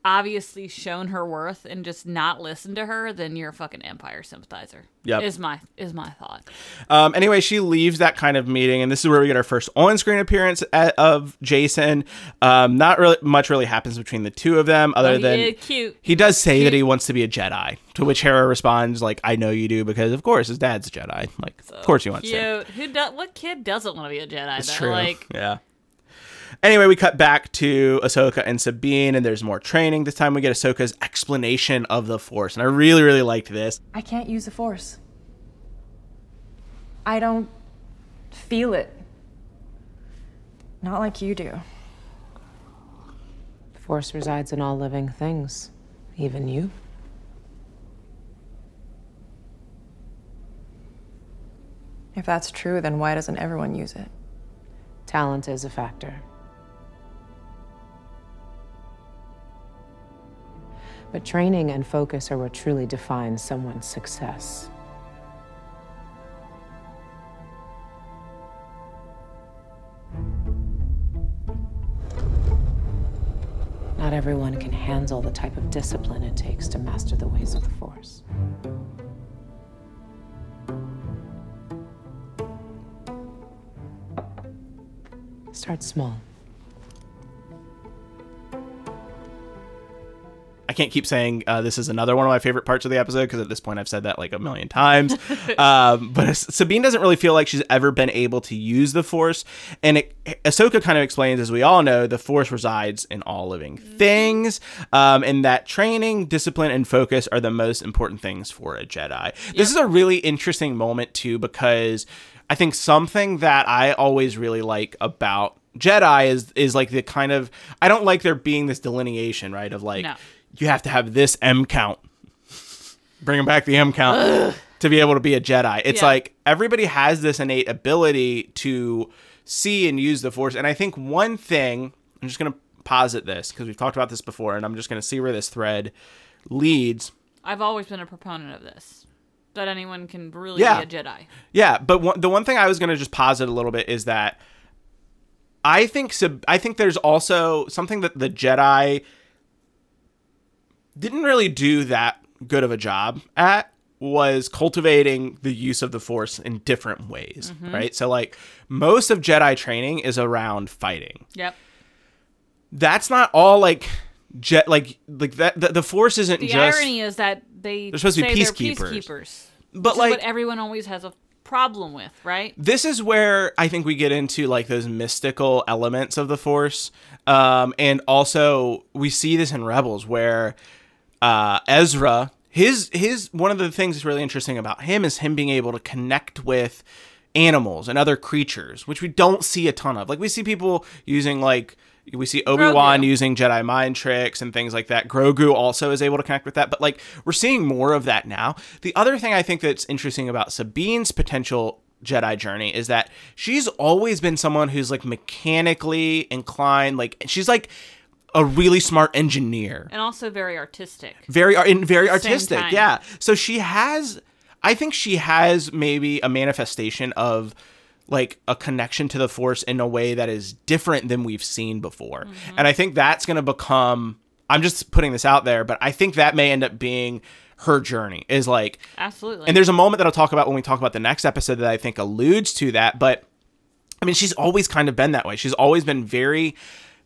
obviously shown her worth, and just not listen to her, then you're a fucking Empire sympathizer. Yeah, Is my is my thought. Um, anyway, she leaves that kind of meeting, and this is where we get our first on-screen appearance at, of Jacen. Um, not really much really happens between the two of them, other Oh, he than cute. he does say that he wants to be a Jedi. To which Hera responds, "Like I know you do, because of course his dad's a Jedi. Like of course he wants to." Cute. Who does? What kid doesn't want to be a Jedi? It's though? true. Like yeah. Anyway, we cut back to Ahsoka and Sabine, and there's more training. This time we get Ahsoka's explanation of the Force, and I really, really liked this. I can't use the Force. I don't feel it. Not like you do. The Force resides in all living things, even you. If that's true, then why doesn't everyone use it? Talent is a factor. But training and focus are what truly defines someone's success. Not everyone can handle the type of discipline it takes to master the ways of the Force. Start small. I can't keep saying uh, this is another one of my favorite parts of the episode because at this point I've said that like a million times. um, but Sabine doesn't really feel like she's ever been able to use the Force, and it, Ahsoka kind of explains, as we all know, the Force resides in all living things, um, and that training, discipline, and focus are the most important things for a Jedi. This is a really interesting moment too because I think something that I always really like about Jedi is is like the kind of I don't like there being this delineation, right? Of like No. You have to have this M count. Bringing back the M count to be able to be a Jedi. It's Yeah. like everybody has this innate ability to see and use the Force. And I think one thing, I'm just going to posit this because we've talked about this before, and I'm just going to see where this thread leads. I've always been a proponent of this. That anyone can really Yeah. be a Jedi. Yeah, but one, the one thing I was going to just posit a little bit is that I think Sab- I think there's also something that the Jedi didn't really do that good of a job at was cultivating the use of the force in different ways, Mhm. right? So like most of Jedi training is around fighting. Yep. That's not all like jet like like that the, the force isn't just The just irony is that they They're supposed to be peacekeepers. peacekeepers. But, like- what everyone always has a problem with, right? this is where I think we get into like those mystical elements of the Force, um, and also we see this in Rebels where uh, Ezra, his his one of the things that's really interesting about him is him being able to connect with animals and other creatures, which we don't see a ton of. Like we see people using like. We see Obi Wan using Jedi mind tricks and things like that. Grogu also is able to connect with that, but like we're seeing more of that now. The other thing I think that's interesting about Sabine's potential Jedi journey is that she's always been someone who's like mechanically inclined. Like she's like a really smart engineer, And also very artistic. very and very At the same artistic. time. Yeah. So she has. I think she has maybe a manifestation of like a connection to the force in a way that is different than we've seen before. Mm-hmm. And I think that's going to become I'm just putting this out there, but I think that may end up being her journey is like Absolutely. and there's a moment that I'll talk about when we talk about the next episode that I think alludes to that, but I mean, she's always kind of been that way. She's always been very,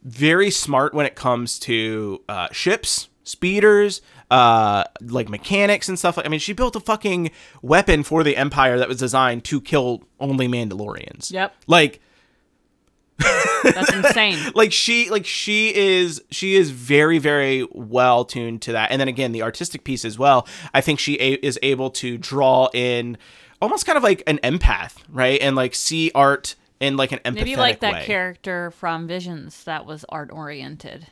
very smart when it comes to uh, ships, speeders, uh, like mechanics and stuff. I mean, she built a fucking weapon for the Empire that was designed to kill only Mandalorians. Yep. Like, That's insane. like she like she is she is very very well tuned to that and then again the artistic piece as well i think she a- is able to draw in almost kind of like an empath right and like see art in like an empathetic Maybe like that way. character from Visions that was art oriented.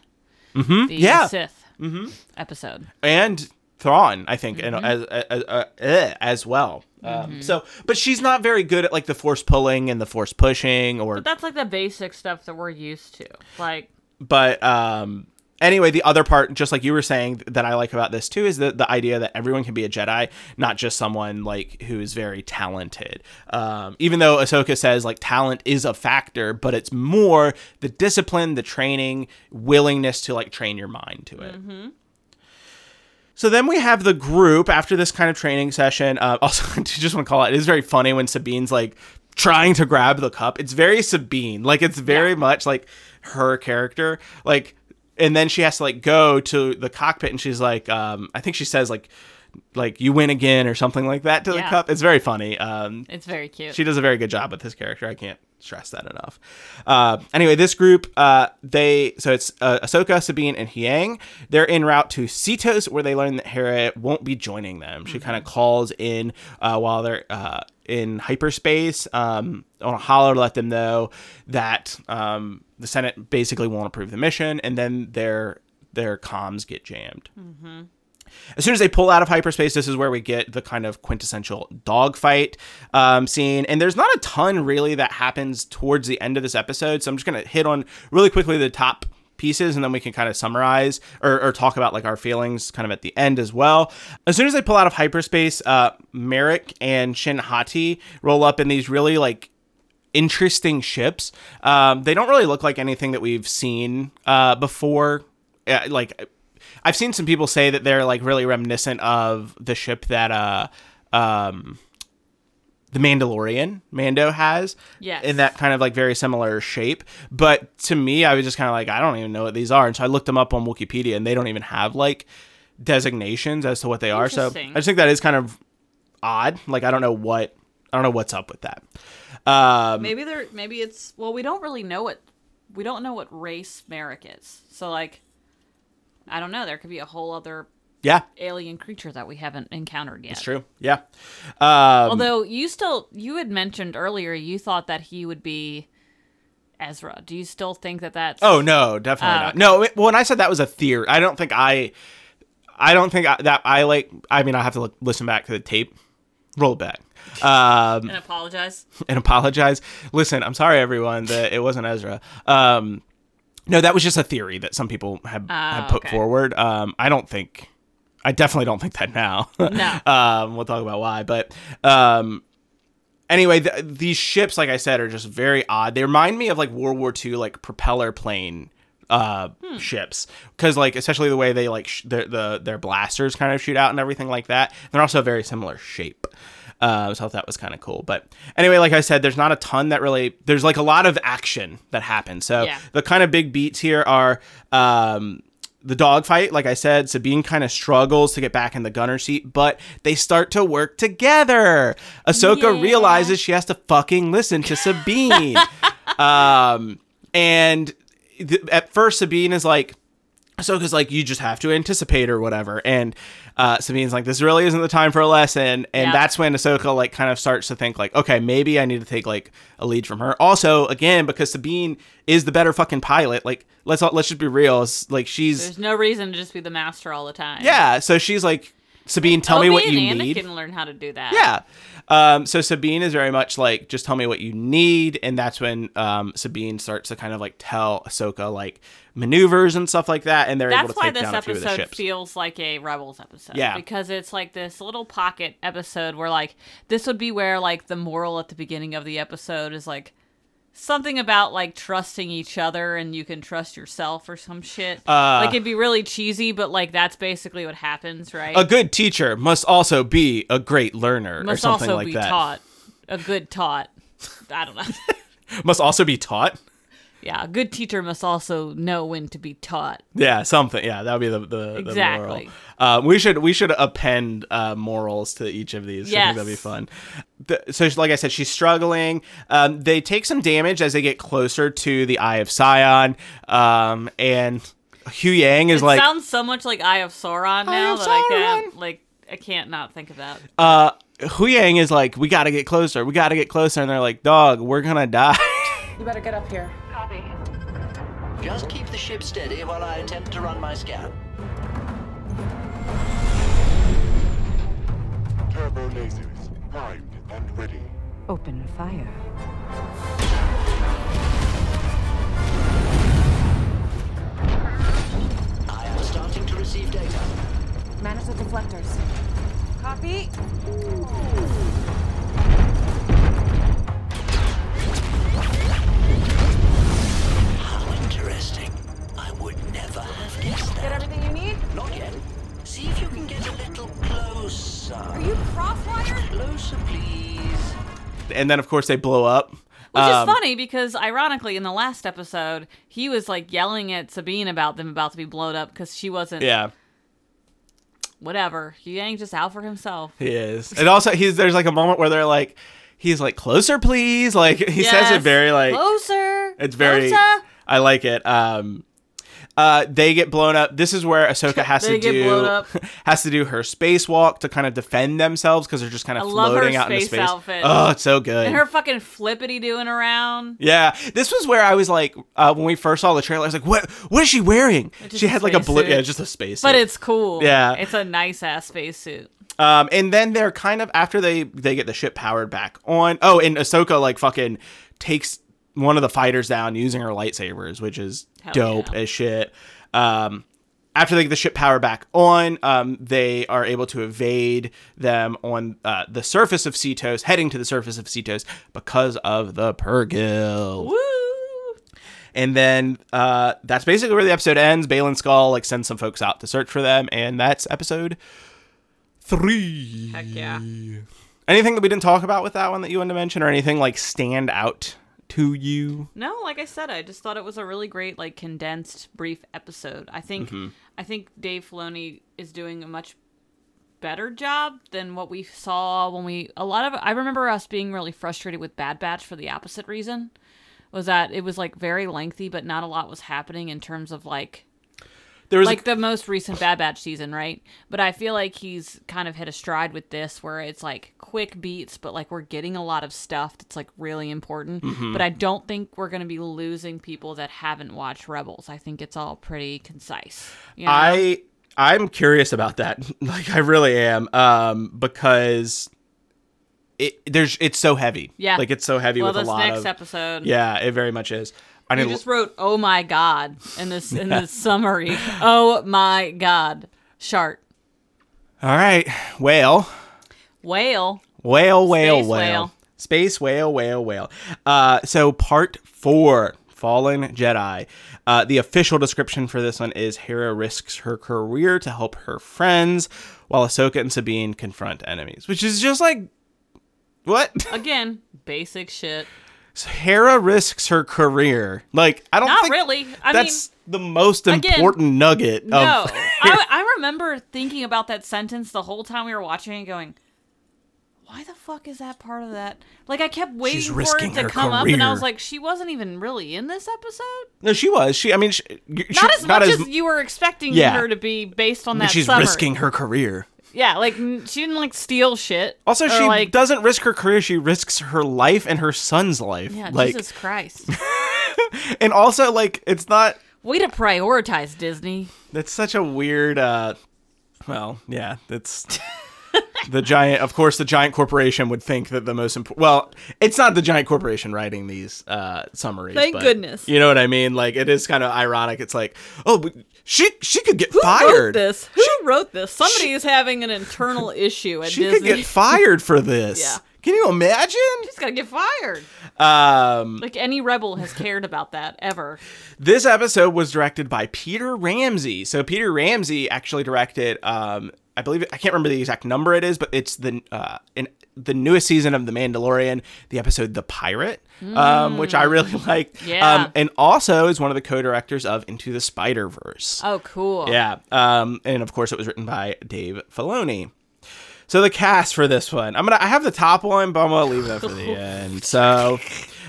Mm-hmm. The yeah. Sith Mhm. episode. and Thrawn, I think, Mm-hmm. and as as, uh, eh, as well. Um, Mhm. So, but she's not very good at like the force pulling and the force pushing, or But that's like the basic stuff that we're used to. Like, but um anyway the other part just like you were saying that i like about this too is the, the idea that everyone can be a jedi not just someone like who is very talented um, even though ahsoka says like talent is a factor but it's more the discipline the training willingness to like train your mind to it mm-hmm. so then we have the group after this kind of training session. Uh, also, I just want to call it. It is very funny when Sabine's like trying to grab the cup. It's very Sabine. Like it's very much like her character. Like, and then she has to like go to the cockpit, and she's like, um, I think she says like, like you win again or something like that to the cup. It's very funny. Um, it's very cute. she does a very good job with this character. I can't stress that enough. Uh, anyway, this group, uh, they so it's uh, Ahsoka, Sabine, and Huyang. They're en route to Seatos, where they learn that Hera won't be joining them. She kind of calls in uh, while they're uh, in hyperspace um, on a holler to let them know that um, the Senate basically won't approve the mission, and then their their comms get jammed. Mm-hmm. As soon as they pull out of hyperspace, this is where we get the kind of quintessential dogfight um, scene. And there's not a ton really that happens towards the end of this episode. So I'm just going to hit on really quickly the top pieces and then we can kind of summarize or, or talk about like our feelings kind of at the end as well. As soon as they pull out of hyperspace, uh, Marrok and Shin Hati roll up in these really like interesting ships. Um, they don't really look like anything that we've seen uh, before. Uh, like I've seen some people say that they're like really reminiscent of the ship that uh um the Mandalorian Mando has. Yes. In that kind of like very similar shape. But to me, I was just kind of like, I don't even know what these are. And so I looked them up on Wikipedia and they don't even have like designations as to what they are. So I just think that is kind of odd. Like I don't know what I don't know what's up with that. Um maybe they're maybe it's well, we don't really know what we don't know what race Marrok is. So like, I don't know. There could be a whole other Yeah. alien creature that we haven't encountered yet. It's true. Yeah. Um Although you still you had mentioned earlier you thought that he would be Ezra. Do you still think that that's Oh no, definitely Oh, not. No, it, when I said that was a theory, I don't think I, I don't think I, that I like. I mean, I have to look, listen back to the tape, roll it back, um, and apologize? and apologize. Listen, I'm sorry, everyone, that it wasn't Ezra. Um, no, that was just a theory that some people have, have Oh, put okay. forward. Um, I don't think, I definitely don't think that now. No. um, we'll talk about why, but um, anyway, th- these ships, like I said, are just very odd. They remind me of like World War II, like propeller plane uh Hmm. ships because like especially the way they like sh- their the their blasters kind of shoot out and everything like that they're also a very similar shape uh, so I thought that was kind of cool. But anyway, like I said, there's not a ton that really. There's like a lot of action that happens. So Yeah. the kind of big beats here are um, the dogfight. Like I said, Sabine kind of struggles to get back in the gunner seat, but they start to work together. Ahsoka realizes she has to fucking listen to Sabine. um, and th- at first, Sabine is like, Ahsoka's like, you just have to anticipate or whatever. And uh, Sabine's like, this really isn't the time for a lesson. And Yeah. that's when Ahsoka like kind of starts to think like, okay, maybe I need to take like a lead from her. Also, again, because Sabine is the better fucking pilot. Like, let's let's just be real. It's like she's There's no reason to just be the master all the time. yeah. So she's like, Sabine, tell me Obi what you and need. Anakin learn how to do that. Yeah. Um, so Sabine is very much like, just tell me what you need, and that's when um, Sabine starts to kind of like tell Ahsoka like maneuvers and stuff like that, and they're able That's to why take this down a few of the episode ships. feels like a Rebels episode. Yeah. Because it's like this little pocket episode where like this would be where like the moral at the beginning of the episode is like something about like trusting each other and you can trust yourself or some shit. Uh, like it'd be really cheesy, but like that's basically what happens, right? a good teacher must also be a great learner, or something also like be that. taught. A good taught. I don't know. Must also be taught. Yeah, a good teacher must also know when to be taught. Yeah, something. Yeah, that would be the the, Exactly. the moral. Um, we should we should append uh, morals to each of these. I think that'd be fun. The, so, like I said, she's struggling. Um, they take some damage as they get closer to the Eye of Sion, um, and Huyang is it like, sounds so much like Eye of Sauron now of that I can't like I can't not think of that. uh, Huyang is like, we got to get closer. We got to get closer, and they're like, dog, we're gonna die. You better get up here. Copy. Just keep the ship steady while I attempt to run my scan. Turbo lasers primed and ready. Open fire. I am starting to receive data. Manage the deflectors. Copy. How never have guessed that. Get everything you need? Not yet. See if you can get a little closer. Are you crosswired? Closer, please. And then of course they blow up. Which Um, is funny because, ironically, in the last episode, he was like yelling at Sabine about them about to be blown up because she wasn't. Yeah. Whatever. He ain't just out for himself. He is. And also he's there's like a moment where they're like he's like closer please. Like he says it very like closer. It's very Closer. I like it. Um uh, they get blown up. This is where Ahsoka has to do has to do her spacewalk to kind of defend themselves because they're just kind of I floating out in space space. outfit. Oh, it's so good. And her fucking flippity doing around. Yeah, this was where I was like, uh, when we first saw the trailer, I was like, "What? What is she wearing?" She had like a blue, spacesuit. yeah, just a space. Suit. But it's cool. Yeah. It's a nice ass spacesuit. Um, and then they're kind of after they they get the ship powered back on. Oh, and Ahsoka like fucking takes one of the fighters down using her lightsabers, which is Hell dope as shit. Um, after they get the ship power back on, um, they are able to evade them on uh, the surface of Seatos, heading to the surface of Seatos because of the purrgil. Woo! And then uh, that's basically where the episode ends. Baylan Skoll like sends some folks out to search for them, and that's episode three. Heck yeah. Anything that we didn't talk about with that one that you wanted to mention, or anything like stand out to you? No, like I said, I just thought it was a really great, like condensed, brief episode. I think Mhm. I think Dave Filoni is doing a much better job than what we saw when we a lot of I remember us being really frustrated with Bad Batch for the opposite reason. Was that it was like very lengthy but not a lot was happening in terms of like There was a- like the most recent Bad Batch season, right? But I feel like he's kind of hit a stride with this where it's like quick beats, but like we're getting a lot of stuff that's like really important. Mhm. But I don't think we're going to be losing people that haven't watched Rebels. I think it's all pretty concise. you know? I I'm curious about that. like I really am, um, because it there's it's so heavy. Yeah. like it's so heavy Well, with a lot next of episode- Yeah, it very much is. I you just wrote "Oh my God" in this in this summary. Oh my God, Shart, all right, whale. whale, Whale, whale, Space whale. whale. Space whale, whale, whale. Uh, so part four, Fallen Jedi. Uh, the official description for this one is Hera risks her career to help her friends, while Ahsoka and Sabine confront enemies. Which is just like, what? again, basic shit. Hera risks her career. Like I don't Not think really. I that's mean, the most again, important nugget. No, I, I remember thinking about that sentence the whole time we were watching and going, "Why the fuck is that part of that?" Like I kept waiting for it to come up, and I was like, "She wasn't even really in this episode." no, she was. She. I mean, she, she- Not as much as, you were expecting Yeah. her to be based on I mean, that. she's summary. risking her career. Yeah, like n- she didn't like steal shit. Also, or, she like doesn't risk her career. She risks her life and her son's life. yeah, like, Jesus Christ. and also like it's not. Way to prioritize Disney. That's such a weird. uh Well, yeah, it's the giant. Of course, the giant corporation would think that the most important. Well, it's not the giant corporation writing these uh summaries. Thank but goodness. You know what I mean? Like it is kind of ironic. It's like, oh, she she could get Who fired. wrote this? Who wrote this? Somebody is having an internal issue at She Disney. She could get fired for this. Yeah. Can you imagine? She's gonna get fired. Um, Like any rebel has cared about that ever. This episode was directed by Peter Ramsey. So Peter Ramsey actually directed, um, I believe I can't remember the exact number it is, but it's the uh, in the newest season of The Mandalorian, the episode The Pirate, um, which I really liked. Yeah. Um, and also is one of the co-directors of Into the Spider Verse. Oh, cool. Yeah. Um, and of course, it was written by Dave Filoni. So the cast for this one, I'm gonna I have the top one, but I'm gonna leave that for the end. So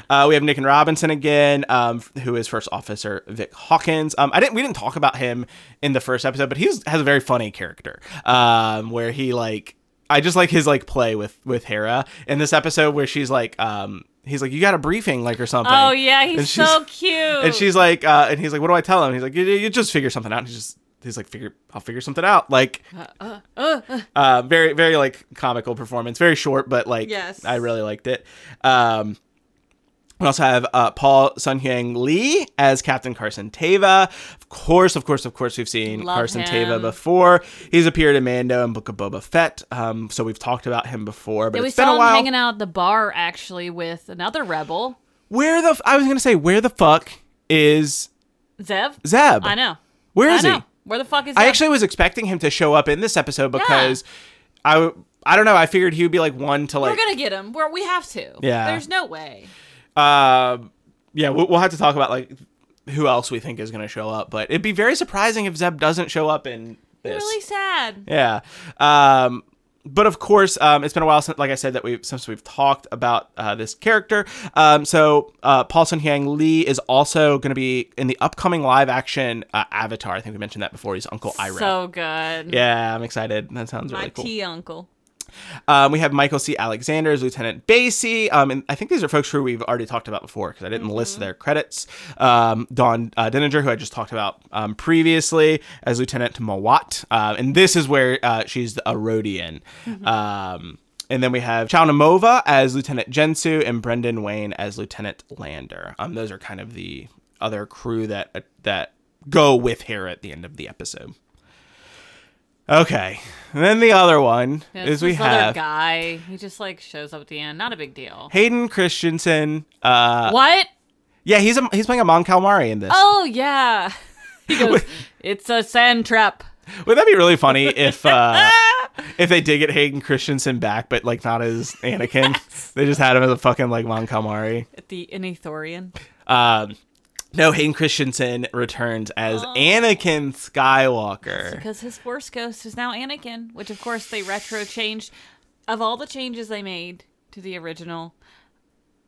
uh, we have Nican Robinson again, um, who is First Officer Vic Hawkins. Um, I didn't we didn't talk about him in the first episode, but he has a very funny character um, where he like I just like his like play with with Hera in this episode where she's like um he's like you got a briefing like or something. Oh yeah, he's she's- so cute. and she's like, uh, and he's like, what do I tell him? He's like, you, you just figure something out. And he just he's like, figure, I'll figure something out. Like, Uh, uh, uh. uh, very, very like comical performance. Very short, but like, Yes. I really liked it. Um, we also have uh, Paul Sun Hyung Lee as Captain Carson Teva. Of course, of course, of course, we've seen Love Carson him. Teva before. He's appeared in Mando and Book of Boba Fett. Um, so we've talked about him before, but Yeah, we it's been saw a him while. hanging out at the bar actually with another rebel, Where the? F- I was gonna say, where the fuck is Zev. Zeb? I know. Where is I know. he? Where the fuck is he? I Zeb? actually was expecting him to show up in this episode because I I don't know. I figured he would be like one to like We're gonna get him. We're, we have to. Yeah. There's no way. Um, yeah, we'll, we'll have to talk about like who else we think is going to show up, but it'd be very surprising if Zeb doesn't show up in this. Really sad. Yeah. Um, but of course, um, it's been a while since, like I said, that we since we've talked about uh, this character. Um, so uh, Paul Sun Hyung Lee is also going to be in the upcoming live action uh, Avatar. I think we mentioned that before. He's Uncle Iroh. So good. yeah, I'm excited. That sounds My really cool. My tea uncle. Um, we have Michael C. Alexander as Lieutenant Basie. Um, and I think these are folks who we've already talked about before because I didn't list their credits. Um, Dawn uh, Denninger, who I just talked about um, previously, as Lieutenant Mawat. Uh, and this is where uh, she's a Rodian. Um, and then we have Chaunamova as Lieutenant Jensu and Brendan Wayne as Lieutenant Lander. Um, those are kind of the other crew that that go with Hera at the end of the episode. Okay, and then the other one Yeah, is we this other have guy. He just like shows up at the end. Not a big deal. Hayden Christensen. Uh, what? Yeah, he's a, he's playing a Mon Calamari in this. Oh yeah. He goes. it's a sand trap. Would that be really funny if uh, if they did get Hayden Christensen back, but like not as Anakin? They just had him as a fucking like Mon Calamari. At the Inithorian. Um, no, Hayden Christensen returns as Oh. Anakin Skywalker. Because his Force Ghost is now Anakin, which of course they retro changed. Of all the changes they made to the original,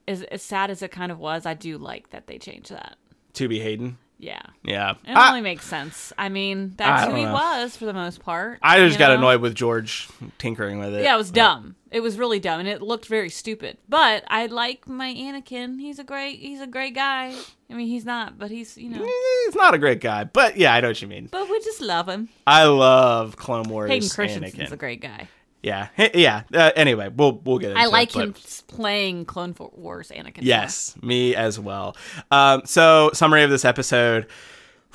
as, as sad as it kind of was, I do like that they changed that. To be Hayden. Yeah. Yeah. It I- only makes sense. I mean, that's I who he know. was for the most part. I just got know? annoyed with George tinkering with it. Yeah, it was dumb. It was really dumb, and it looked very stupid. But I like my Anakin. He's a great. He's a great guy. I mean, he's not, but he's you know. He's not a great guy, but yeah, I know what you mean. But we just love him. I love Clone Wars. Hayden Christensen's Anakin. a great guy. Yeah, yeah. Uh, anyway, we'll we'll get into I like it, him playing Clone Wars Anakin. more. Yes, me as well. Um, so summary of this episode.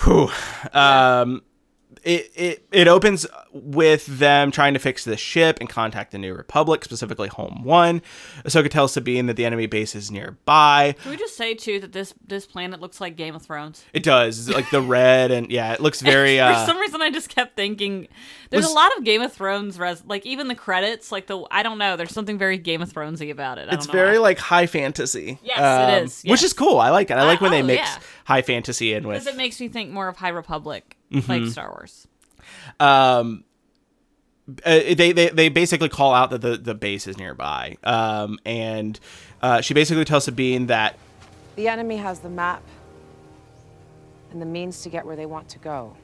Whew. Um, it, it it opens with them trying to fix the ship and contact the New Republic, specifically Home One. Ahsoka tells Sabine that the enemy base is nearby. Can we just say too that this this planet looks like Game of Thrones? It does It's like the red and yeah, it looks very. For Uh, some reason, I just kept thinking there's Was- a lot of Game of Thrones res like even the credits, like the I don't know, there's something very Game of Thronesy about it. I it's don't know very like high fantasy. Yes, it is, Which is cool. I like it. I like when they oh, mix yeah. high fantasy in with because it makes me think more of High Republic, like Mhm. Star Wars. um uh, they, they they basically call out that the the base is nearby um and uh, she basically tells Sabine that The enemy has the map and the means to get where they want to go.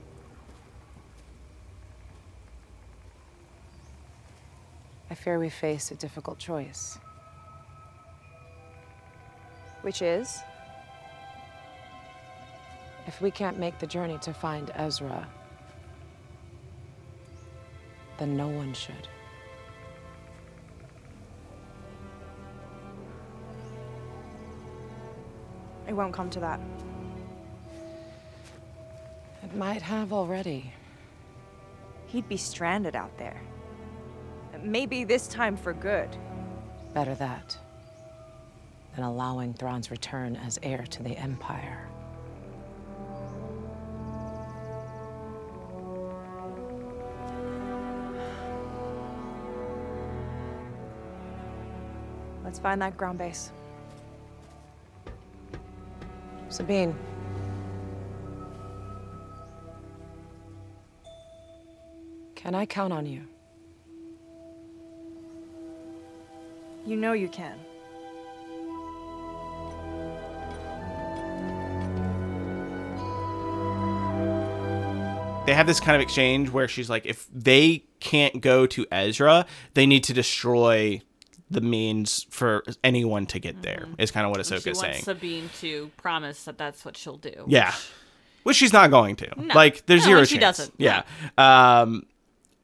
I fear we face a difficult choice. Which is? If we can't make the journey to find Ezra, then no one should. It won't come to that. It might have already. He'd be stranded out there. Maybe this time for good. Better that than allowing Thrawn's return as heir to the Empire. Let's find that ground base. Sabine. Can I count on you? You know you can. they have this kind of exchange where she's like if they can't go to Ezra they need to destroy the means for anyone to get there is kind of what she Ahsoka's wants saying Sabine to promise that that's what she'll do. yeah which she's not going to. No. Like there's No, zero and she chance. doesn't. Yeah. Um,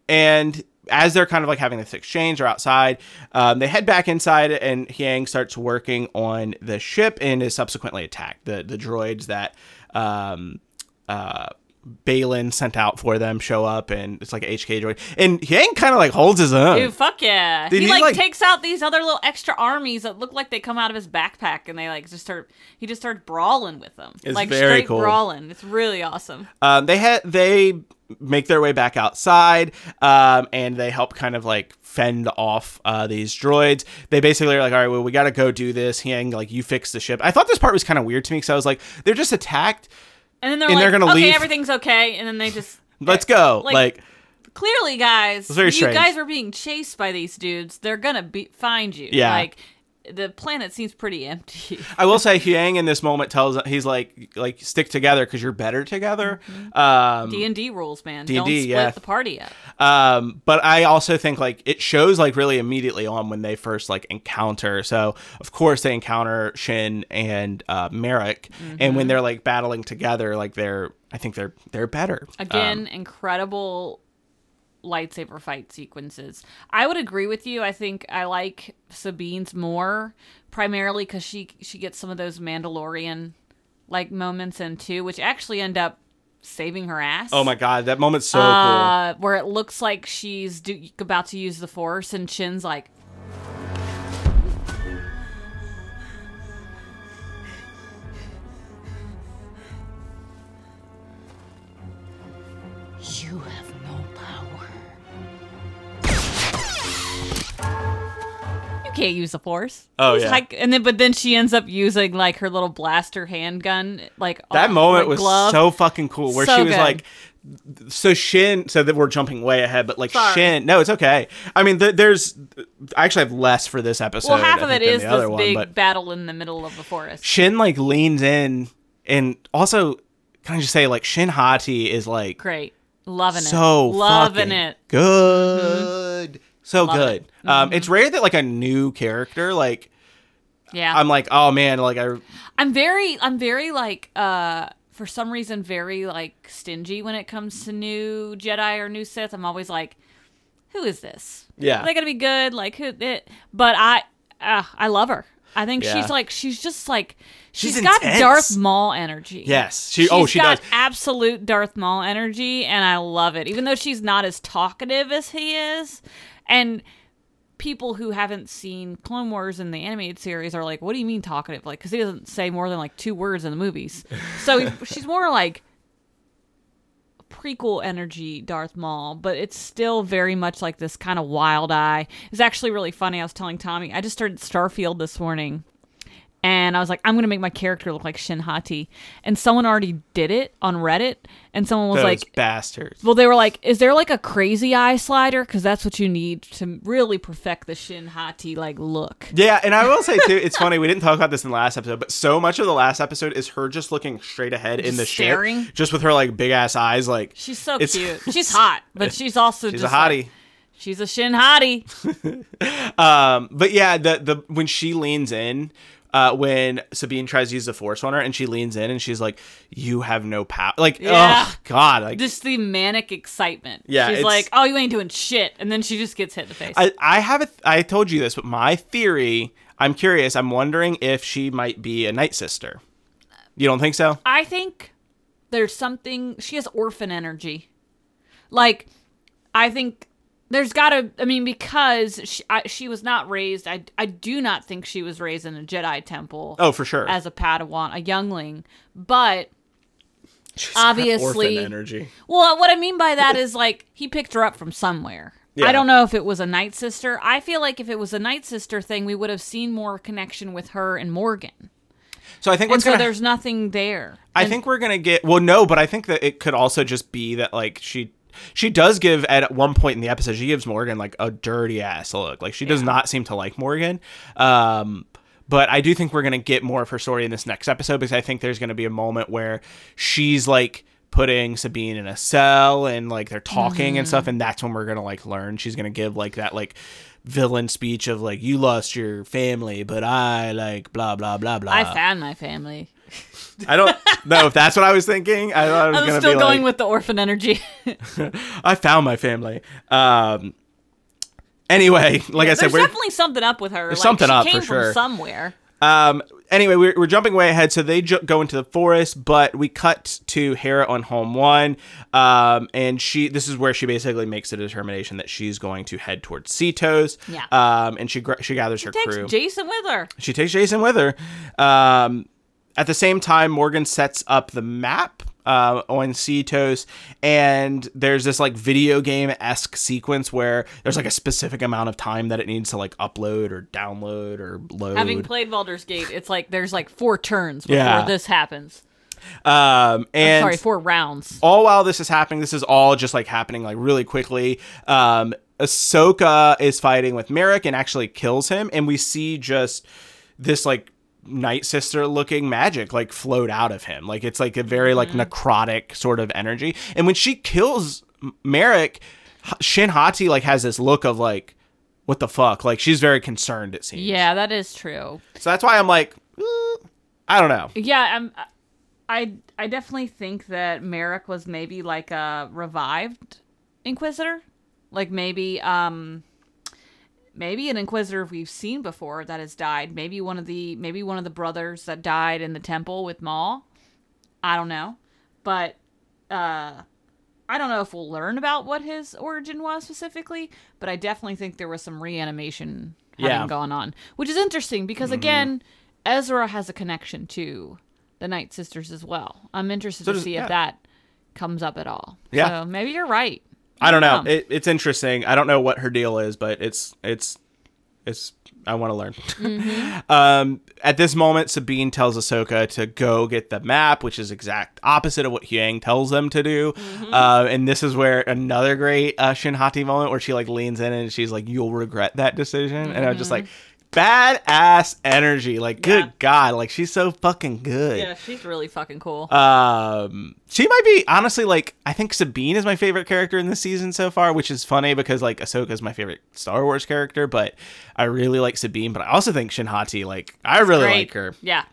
and as they're kind of like having this exchange or outside, um, they head back inside, and Huyang starts working on the ship and is subsequently attacked. The the droids that um, uh, Baylan sent out for them show up, and it's like HK droid, and Huyang kind of like holds his own. Dude, fuck yeah. He, he, like, like- takes out these other little extra armies that look like they come out of his backpack and they like just start he just starts brawling with them. It's like very straight cool. brawling. It's really awesome. Um, they had they make their way back outside, um, and they help kind of like fend off uh, these droids. They basically are like, all right, well, we got to go do this. Huyang, like, you fix the ship. I thought this part was kind of weird to me because I was like, they're just attacked. And then they're And like, they're gonna okay, leave. everything's okay. And then they just Let's go. Like- Like, clearly, guys, you strange. guys are being chased by these dudes. They're gonna be find you. Yeah. Like the planet seems pretty empty. I will say, Huyang in this moment tells he's like, like stick together because you're better together. Um, D and D rules, man. D&D, Don't split yeah. the party up. Um, but I also think like it shows like really immediately on when they first like encounter. So of course they encounter Shin and uh, Marrok, and when Mhm. they're like battling together, like they're I think they're they're better. Again, Um, incredible lightsaber fight sequences. I would agree with you. I think I like Sabine's more primarily because she she gets some of those Mandalorian like moments in too, which actually end up saving her ass. oh my god, that moment's so uh, Where it looks like she's do- about to use the Force, and Shin's like, can't use the Force." Oh, yeah. like, and then but then she ends up using like her little blaster handgun, like That uh, moment like, was glove. so fucking cool. Where So she was good. like, so Shin. So that we're jumping way ahead, but like Sorry. Shin. No, it's okay. I mean, th- there's. I actually have less for this episode. well, half I of it is think, than the this one, big battle in the middle of the forest. Shin like leans in, and also can I just say like Shin Hati is like Great, loving it, so loving it. good, so Love good. it. Mm-hmm. Um, it's rare that like a new character like. Yeah, I'm like, oh man, like I I'm very, I'm very like, uh, for some reason, very like stingy when it comes to new Jedi or new Sith. I'm always like, who is this? Yeah. are they gonna be good? Like who? It, but I, uh, I love her. I think Yeah. she's like, she's just like, She's she's got. Darth Maul energy. Yes. She- oh, She's she got does. absolute Darth Maul energy, and I love it. Even though she's not as talkative as he is, and people who haven't seen Clone Wars in the animated series are like, "What do you mean talkative?" Like, because he doesn't say more than like two words in the movies. So he- she's more like prequel energy Darth Maul, but it's still very much like this kind of wild eye. It's actually really funny. I was telling Tommy, I just started Starfield this morning. And I was like, I'm gonna make my character look like Shin Hati, and someone already did it on Reddit, and someone was those like, bastards. well, they were like, "Is there like a crazy eye slider? Because that's what you need to really perfect the Shin Hati like look." Yeah, and I will say too, it's funny we didn't talk about this in the last episode, but so much of the last episode is her just looking straight ahead in the staring? ship, just with her like big ass eyes. Like She's so cute. She's hot, but she's also she's just a hottie. like- she's a Shin Hati. um, but yeah, the the when she leans in, uh, when Sabine tries to use the force on her, and she leans in and she's like, "You have no power." Like, Yeah. oh god, like just the manic excitement. Yeah, she's like, "Oh, you ain't doing shit," and then she just gets hit in the face. I I have a th- I told you this, but my theory. I'm curious. I'm wondering if she might be a night sister. You don't think so? I think there's something. She has orphan energy. Like, I think there's got to. I mean, because she, I, she was not raised. I I do not think she was raised in a Jedi temple. Oh, for sure. As a Padawan, a youngling, but. got Obviously, orphan energy. Well, what I mean by that is like he picked her up from somewhere. Yeah. I don't know if it was a night sister. I feel like if it was a night sister thing, we would have seen more connection with her and Morgan. So I think And what's so gonna there's nothing there. I And- think we're gonna get well, no, but I think that it could also just be that like she she does give at one point in the episode she gives Morgan like a dirty ass look. Like she does not seem to like Morgan. Um but I do think we're gonna get more of her story in this next episode because I think there's gonna be a moment where she's like putting Sabine in a cell and like they're talking and Mhm. stuff, and that's when we're gonna like learn. She's gonna give like that like villain speech of like you lost your family, but I like blah blah blah blah. I found my family. I don't know if that's what I was thinking. I thought it was I'm gonna still be going like, with the orphan energy. I found my family. Um. Anyway, like I said, There's we're definitely something up with her. There's like, something she up came for from sure. somewhere. Um. Anyway, we're, we're jumping way ahead, so they ju- go into the forest, but we cut to Hera on home one, um, and she. This is where she basically makes a determination that she's going to head towards Seatos. Yeah. Um, and she gr- she gathers her Takes crew. Jacen with her. She takes Jacen with her. Um, at the same time, Morgan sets up the map uh, on Seatos, and there's this like video game esque sequence where there's like a specific amount of time that it needs to like upload or download or load. Having played Baldur's Gate, it's like there's like four turns before Yeah. this happens. um, and I'm sorry, four rounds. all while this is happening, this is all just like happening like really quickly. Um, Ahsoka is fighting with Marrok and actually kills him, and we see just this like Night Sister looking magic like flowed out of him. Like it's like a very like necrotic sort of energy. And when she kills Marrok, Shin Hati like has this look of like, what the fuck? Like she's very concerned. It seems. Yeah, that is true. So that's why I'm like, "Mm, I don't know. Yeah, I'm. I I definitely think that Marrok was maybe like a revived Inquisitor, like maybe um maybe an Inquisitor we've seen before that has died. Maybe one of the maybe one of the brothers that died in the temple with Maul. I don't know, but uh. I don't know if we'll learn about what his origin was specifically, but I definitely think there was some reanimation having Yeah. gone on, which is interesting because Mhm. again, Ezra has a connection to the Night Sisters as well. I'm interested So to see yeah. if that comes up at all. Yeah. So maybe you're right. I don't know. Um, It, it's interesting. I don't know what her deal is, but it's it's it's. I want to learn. Mm-hmm. um, at this moment, Sabine tells Ahsoka to go get the map, which is exact opposite of what Huyang tells them to do. Mm-hmm. Uh, and this is where another great uh, Shin Hati moment where she like leans in and she's like, "You'll regret that decision," and I'm just Mm-hmm. like. Badass energy, like good god, like she's so fucking good. yeah, she's really fucking cool. Um, she might be honestly like I think Sabine is my favorite character in this season so far, which is funny because like Ahsoka is my favorite Star Wars character, but I really like Sabine. But I also think Shin Hati, like I really Great. like her. Yeah.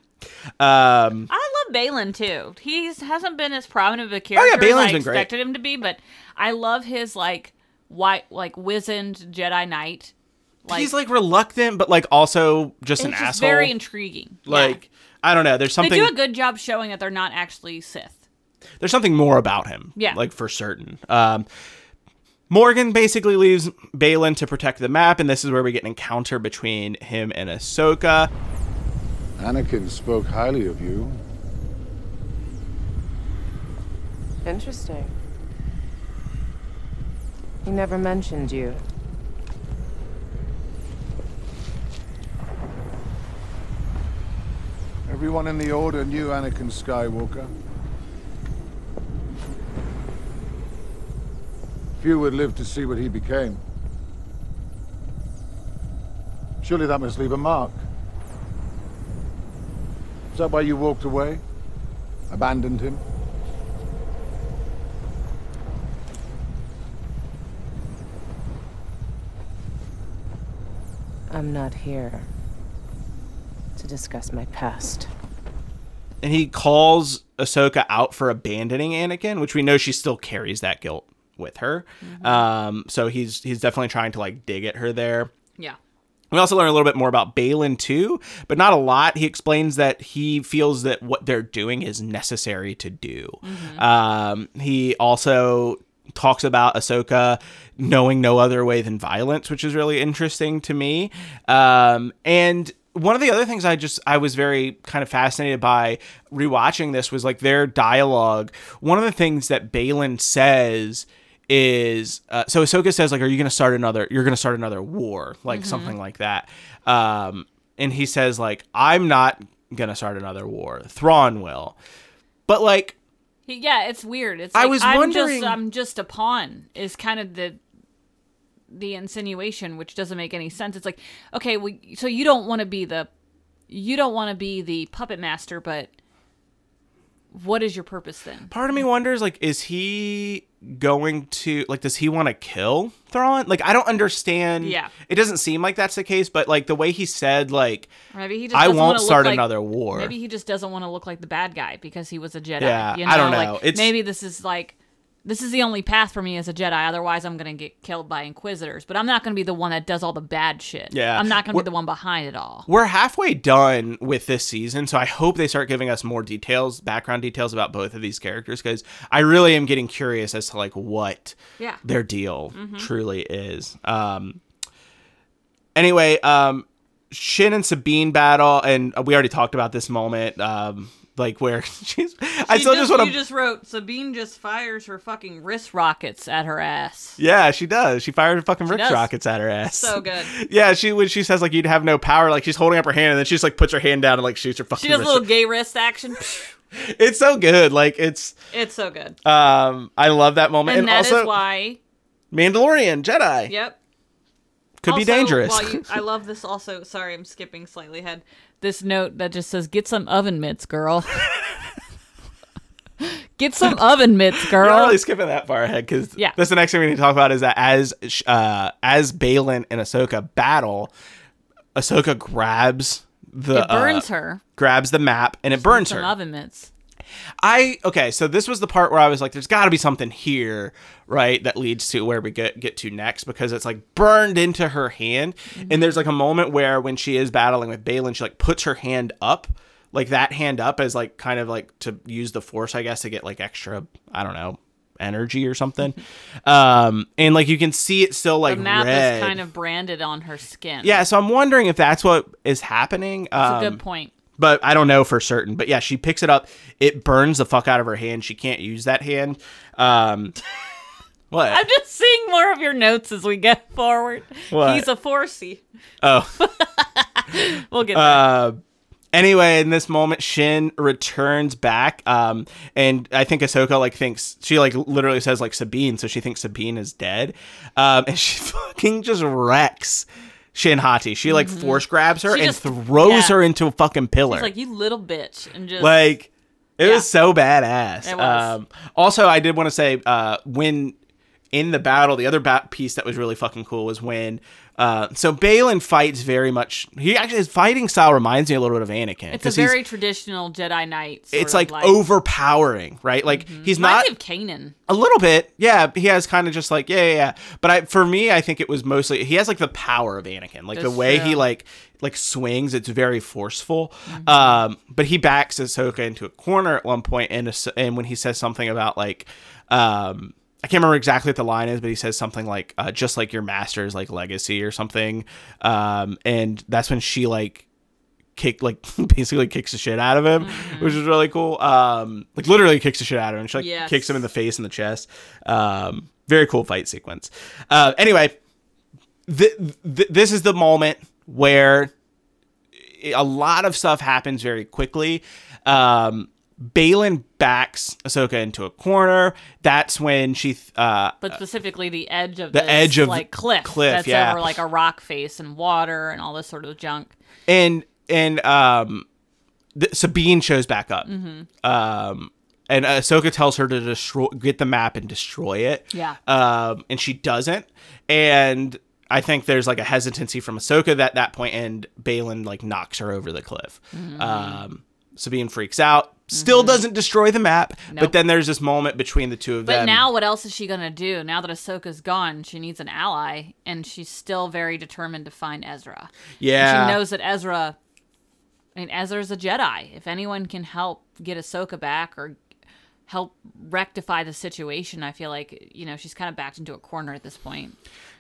Um, I love Baylan too. He hasn't been as prominent of a character Oh, yeah, Baylan's as I been great. expected him to be, but I love his like white, like wizened Jedi Knight. Like he's like reluctant, but like also just an just asshole. very intriguing. Yeah. Like I don't know. There's something. They do a good job showing that they're not actually Sith. there's something more about him. Yeah. Like for certain. Um, Morgan basically leaves Baylan to protect the map, and this is where we get an encounter between him and Ahsoka. Anakin spoke highly of you. Interesting. He never mentioned you. Everyone in the Order knew Anakin Skywalker. Few would live to see what he became. Surely that must leave a mark. Is that why you walked away? Abandoned him? I'm not here discuss my past. and he calls Ahsoka out for abandoning Anakin, which we know she still carries that guilt with her. Um, so he's he's definitely trying to like dig at her there. Yeah. We also learn a little bit more about Baylan too, but not a lot. He explains that he feels that what they're doing is necessary to do. Um, he also talks about Ahsoka knowing no other way than violence, which is really interesting to me. Um, and one of the other things I just I was very kind of fascinated by rewatching this was like their dialogue. One of the things that Baylan says is uh, so Ahsoka says like, "Are you going to start another? You're going to start another war, like Mhm. something like that." Um, and he says like, "I'm not going to start another war. Thrawn will." But like, yeah, it's weird. It's I was I'm wondering- just I'm just a pawn is kind of the the insinuation, which doesn't make any sense. It's like, okay, well, so you don't want to be the you don't want to be the puppet master, but what is your purpose then? Part of me wonders, like, is he going to like? Does he want to kill Thrawn? Like, I don't understand. Yeah. it doesn't seem like that's the case, but like the way he said, like, Or maybe he just I won't start like- another war. Maybe he just doesn't want to look like the bad guy because he was a Jedi. Yeah, you I don't Like, know. It's- maybe this is like this is the only path for me as a Jedi. Otherwise, I'm gonna get killed by Inquisitors. But I'm not gonna be the one that does all the bad shit. Yeah. I'm not gonna be the one behind it all. We're halfway done with this season, so I hope they start giving us more details, background details about both of these characters, because I really am getting curious as to like what Yeah. their deal Mhm. truly is. Um. Anyway, um, Shin and Sabine battle, and we already talked about this moment. Um, like where she's, I still just, you want to. You just wrote Sabine just fires her fucking wrist rockets at her ass. Yeah, she does. She fired her fucking Rick does. rockets at her ass. So good. Yeah, she when she says like you'd have no power, like she's holding up her hand and then she just like puts her hand down and like shoots her fucking. She does a wrist. little gay wrist action. It's so good. Like it's It's so good. um I love that moment. And, And, that is also why. Mandalorian, Jedi. Yep. Could be dangerous. while you- I love this also. Sorry, I'm skipping slightly ahead. This note that just says, "Get some oven mitts, girl." Get some oven mitts, You're girl. not really skipping that far ahead because Yeah. that's the next thing we need to talk about is that as uh as Baylan and Ahsoka battle, Ahsoka grabs the It burns uh, her. grabs the map and it burns her. oven mitts. I okay, so this was the part where I was like, "There's got to be something here, right?" That leads to where we get get to next because it's like burned into her hand, and there's like a moment where when she is battling with Baylan, she like puts her hand up, like that hand up as like kind of like to use the Force, I guess, to get like extra, I don't know, energy or something, um, and like you can see it still like the map red. is kind of branded on her skin. yeah, so I'm wondering if that's what is happening. That's a Um, good point. But I don't know for certain. But yeah, she picks it up. It burns the fuck out of her hand. She can't use that hand. Um, what? I'm just seeing more of your notes as we get forward. What? He's a forcey. Oh. We'll get there. uh, anyway, in this moment, Shin returns back. Um, and I think Ahsoka like thinks she like literally says like Sabine, so she thinks Sabine is dead. Um, and she fucking just wrecks Shin Hati. She like force grabs her Mm-hmm. She and just- throws yeah. her into a fucking pillar. He's like, you little bitch, and just like it Yeah. was so badass. Was. Um, also, I did want to say uh, when in the battle, the other bat piece that was really fucking cool was when. Uh, so Baylan fights very much. He actually his fighting style reminds me a little bit of Anakin. it's a very traditional Jedi Knight. It's of like, overpowering, right? Like he's not Reminds me of Kanan. a little bit, yeah. He has kind of just like yeah, yeah, yeah. But I, for me, I think it was mostly he has like the power of Anakin, like the way true. he like like swings. It's very forceful. Mm-hmm. Um, but he backs Ahsoka into a corner at one point, and and when he says something about like, um, I can't remember exactly what the line is, but he says something like uh, just like your master's like legacy or something. Um, and that's when she like kick like basically kicks the shit out of him, which is really cool. Um, like literally kicks the shit out of him. She like Yes. kicks him in the face and the chest. Um, very cool fight sequence. Uh, anyway, th- th- this is the moment where a lot of stuff happens very quickly. Um, Baylan backs Ahsoka into a corner. That's when she uh, But specifically, the edge of the this, edge of like cliff, cliff, that's yeah. over like a rock face and water and all this sort of junk. and and um, the, Sabine shows back up. Mhm. Um, and Ahsoka tells her to destroy, get the map and destroy it. Yeah. Um, and she doesn't. And I think there's like a hesitancy from Ahsoka at that point, and Baylan like knocks her over the cliff. Mhm. Um, Sabine freaks out. Still doesn't destroy the map, Mm-hmm. Nope. but then there's this moment between the two of But them. But now, what else is she gonna do? Now that Ahsoka's gone, she needs an ally, and she's still very determined to find Ezra. And Yeah. she knows that Ezra. I mean, Ezra's a Jedi. If anyone can help get Ahsoka back or help rectify the situation, I feel like you know she's kind of backed into a corner at this point.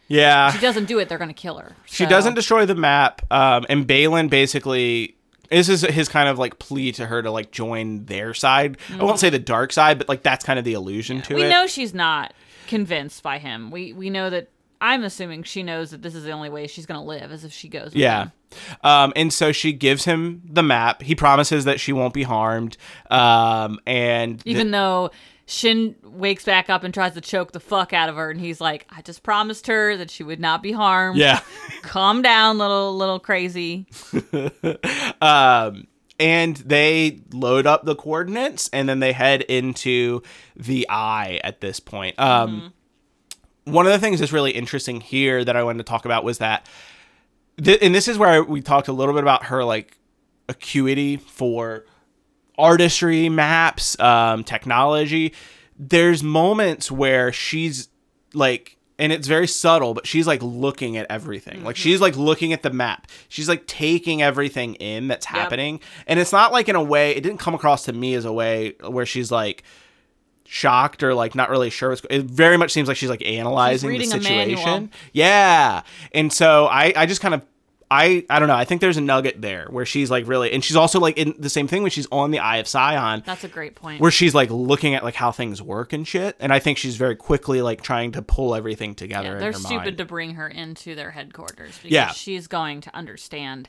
yeah, If she doesn't do it, they're gonna kill her. She doesn't destroy the map, um, and Baylan basically this is his kind of like plea to her to like join their side. I won't say the dark side, but like that's kind of the allusion to we it. We know she's not convinced by him. We we know that. I'm assuming she knows that this is the only way she's gonna live, is if she goes. With yeah. him. Um, and so she gives him the map. He promises that she won't be harmed. Um, and th- Even though Shin wakes back up and tries to choke the fuck out of her, and he's like, "I just promised her that she would not be harmed. Yeah. calm down, little little crazy." um, and they load up the coordinates and then they head into the eye at this point. Um, One of the things that's really interesting here that I wanted to talk about was that, th- and this is where we talked a little bit about her like acuity for artistry, maps, um, technology. There's moments where she's like, and it's very subtle, but she's like looking at everything. Like she's like looking at the map. She's like taking everything in that's happening. And it's not like in a way, it didn't come across to me as a way where she's like shocked or like not really sure what's go- it very much seems like she's like analyzing the a manual. situation. Yeah. And so I I just kind of I I don't know. I think there's a nugget there where she's like really and she's also like in the same thing when she's on the Eye of Sion That's a great point. where she's like looking at like how things work and shit. And I think she's very quickly like trying to pull everything together. Yeah, they're stupid mind. to bring her into their headquarters because Yeah. she's going to understand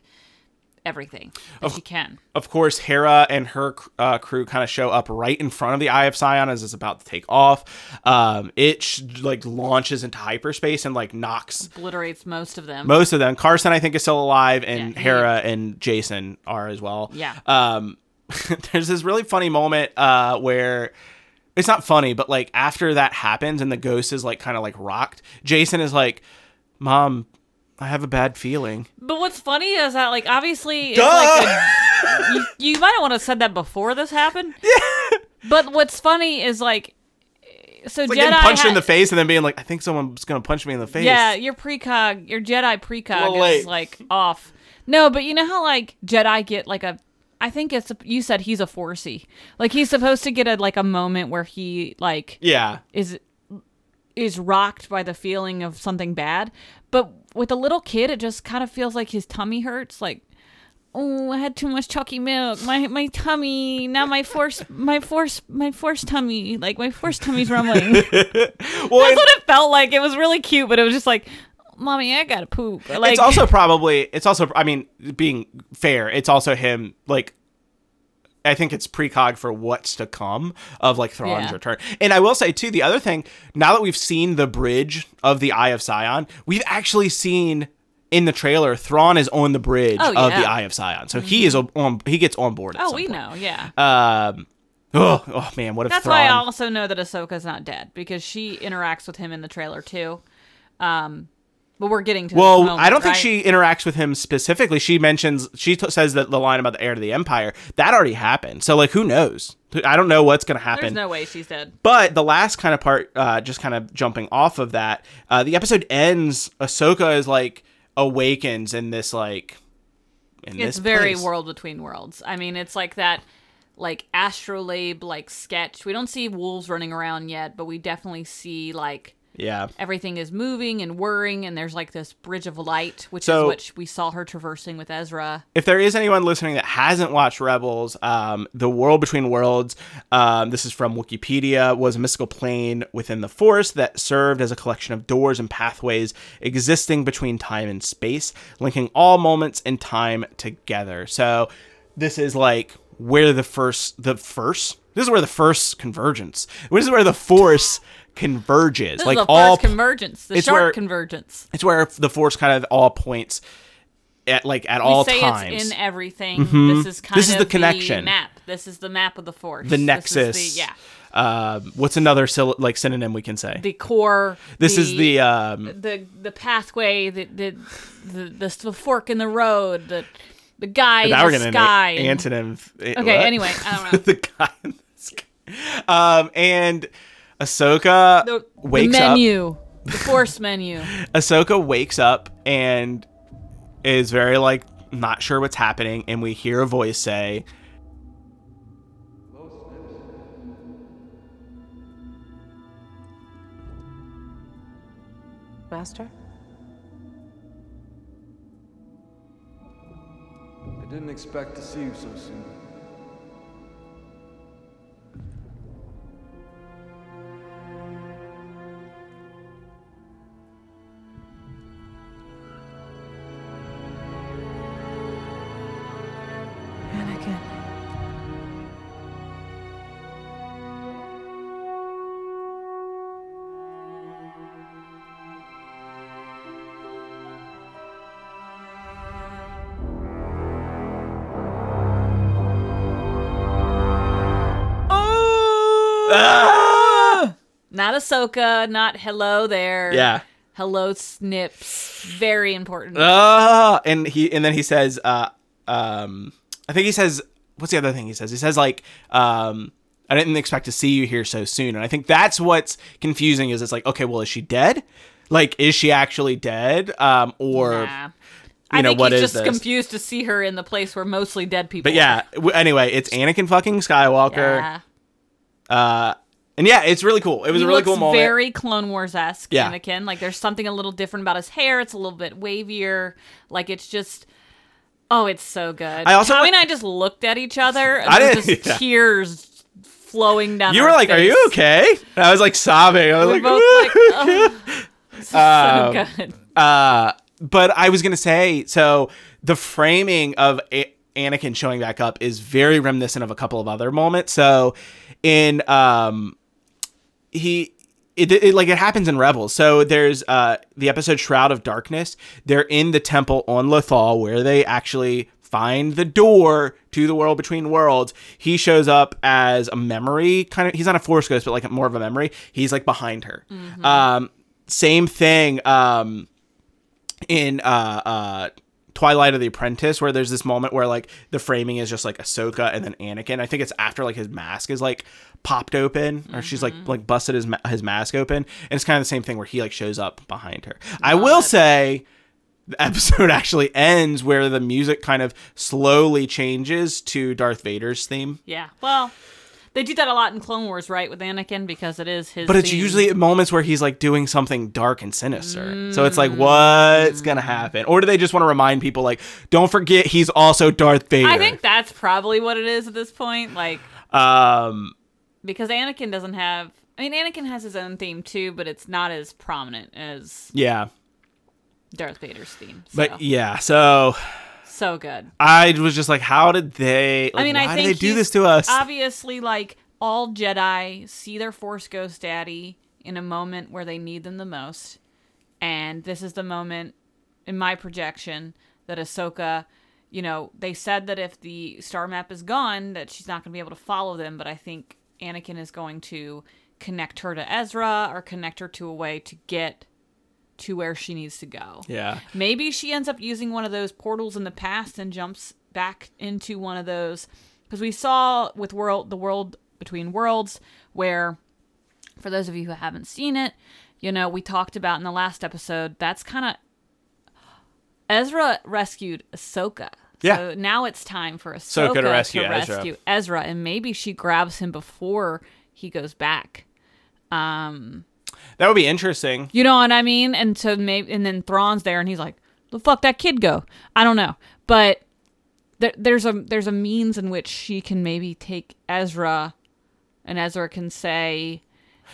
everything that she can. Of course, Hera and her uh, crew kind of show up right in front of the Eye of Sion as it's about to take off. Um, it sh- like launches into hyperspace and like knocks Obliterates most of them. most of them. Carson, I think, is still alive, and Yeah, he- Hera and Jacen are as well. Yeah. Um, there's this really funny moment uh, where it's not funny, but like after that happens and the ghost is like kind of like rocked, Jacen is like, "Mom, I have a bad feeling." But what's funny is that, like, obviously, it's Duh! like a, you, you might have want to said that before this happened. Yeah. But what's funny is like, so It's like Jedi getting punched in the face and then being like, "I think someone's gonna punch me in the face." Yeah, your precog, your Jedi precog late. is like off. No, but you know how like Jedi get like a. I think it's you said he's a forcey. Like he's supposed to get a like a moment where he like Yeah. is is rocked by the feeling of something bad. But with a little kid, it just kind of feels like his tummy hurts. Like, oh, I had too much chalky milk. My my tummy now my force my force my force tummy like my force tummy's rumbling. That's what it felt like. It was really cute, but it was just like, mommy, I gotta poop. Like, it's also probably it's also I mean being fair, it's also him like I think it's precog for what's to come of like Thrawn's Yeah. return. And I will say too, the other thing, now that we've seen the bridge of the Eye of Sion, we've actually seen in the trailer Thrawn is on the bridge Oh, of yeah. Mm-hmm. the Eye of Sion. So he is on he gets on board. At oh, we point. know, yeah. Um oh, oh man, what if That's Thrawn why I also know that Ahsoka's not dead because she interacts with him in the trailer too. Um, but we're getting to Well, moment, I don't think right? she interacts with him specifically. She mentions she t- says that the line about the heir to the empire that already happened. So like, who knows? I don't know what's gonna happen. There's no way she's dead. But the last kind of part, uh, just kind of jumping off of that, uh, the episode ends. Ahsoka is like awakens in this like in it's this very place. world between worlds. I mean, it's like that, like astrolabe like sketch. We don't see wolves running around yet, but we definitely see like Yeah. everything is moving and whirring, and there's like this bridge of light, which So- is what we saw her traversing with Ezra. if there is anyone listening that hasn't watched Rebels, um, the world between worlds, um, this is from Wikipedia, was a mystical plane within the Force that served as a collection of doors and pathways existing between time and space, linking all moments in time together. So this is like where the first, the first, this is where the first convergence. This is where the Force converges. This like is the all first convergence, the it's sharp where- convergence. It's where the Force kind of all points at like at all say times. it's in everything. Mhm. This is kind This is of the connection. map. This is the map of the force. the nexus. the- yeah. Um, what's another syl- like synonym we can say? The core. This is the um, the the pathway, the the the, the, the fork in the road, the the guy now in the gonna sky. an antonym. eh, Okay, what? anyway, I don't know. the guy in the sky. Um, and Ahsoka the, the wakes up. menu, the force menu. Ahsoka wakes up and is very like not sure what's happening, and we hear a voice say, Master? I didn't expect to see you so soon. Ahsoka, not hello there. Yeah. Hello Snips. Very important. Uh, and he and then he says, uh, um, I think he says, what's the other thing he says? He says like, um, I didn't expect to see you here so soon, and I think that's what's confusing. Is it's like, okay, well, is she dead? Like, is she actually dead? Um, or Nah. you I know think what he's is just this? confused to see her in the place where mostly dead people. But yeah, w- anyway, it's Anakin fucking Skywalker. Yeah. Uh, and yeah, it's really cool. It was he a really cool moment. Very Clone Wars esque, Yeah. Anakin. Like there's something a little different about his hair. It's a little bit wavier. Like it's just. Oh, it's so good. I also Howie and I just looked at each other. And I didn't- just yeah. tears flowing down. you were like, "Are you okay?" And I was like sobbing. I was We like, both like, oh, this is so Um, good. Uh, but I was gonna say, so the framing of A- Anakin showing back up is very reminiscent of a couple of other moments. So, in um, he. It, it like it happens in Rebels. So there's uh the episode Shroud of Darkness. They're in the temple on Lothal where they actually find the door to the world between worlds. He shows up as a memory kind of. He's not a Force ghost, but like more of a memory. He's like behind her. Um, same thing. Um, in uh uh Twilight of the Apprentice where there's this moment where like the framing is just like Ahsoka and then Anakin. I think it's after like his mask is like popped open or she's like like busted his ma- his mask open and it's kind of the same thing where he like shows up behind her. I will say the episode actually ends where the music kind of slowly changes to Darth Vader's theme. Yeah. Well, they do that a lot in Clone Wars, right, with Anakin because it is his. But it's theme. usually moments where he's like doing something dark and sinister. So it's like, Mm. what's gonna happen? Or do they just want to remind people, like, don't forget he's also Darth Vader? I think that's probably what it is at this point. Like Um, because Anakin doesn't have. I mean, Anakin has his own theme too, but it's not as prominent as yeah, Darth Vader's theme. So, but yeah. So so good. I was just like, how did they? Like, I mean, I think did they do this to us? Obviously, like all Jedi see their Force Ghost Daddy in a moment where they need them the most, and this is the moment in my projection that Ahsoka. You know, they said that if the star map is gone, that she's not going to be able to follow them. But I think Anakin is going to connect her to Ezra or connect her to a way to get to where she needs to go. Yeah. Maybe she ends up using one of those portals in the past and jumps back into one of those because we saw with world the world between worlds where for those of you who haven't seen it, you know, we talked about in the last episode, that's kind of Ezra rescued Ahsoka. Yeah. So now it's time for Ahsoka, Ahsoka to rescue to Ezra. Ezra, and maybe she grabs him before he goes back. Um, that would be interesting. you know what I mean? And so maybe, and then Thrawn's there, and he's like, "The fuck that kid go?" I don't know, but there, there's a there's a means in which she can maybe take Ezra, and Ezra can say,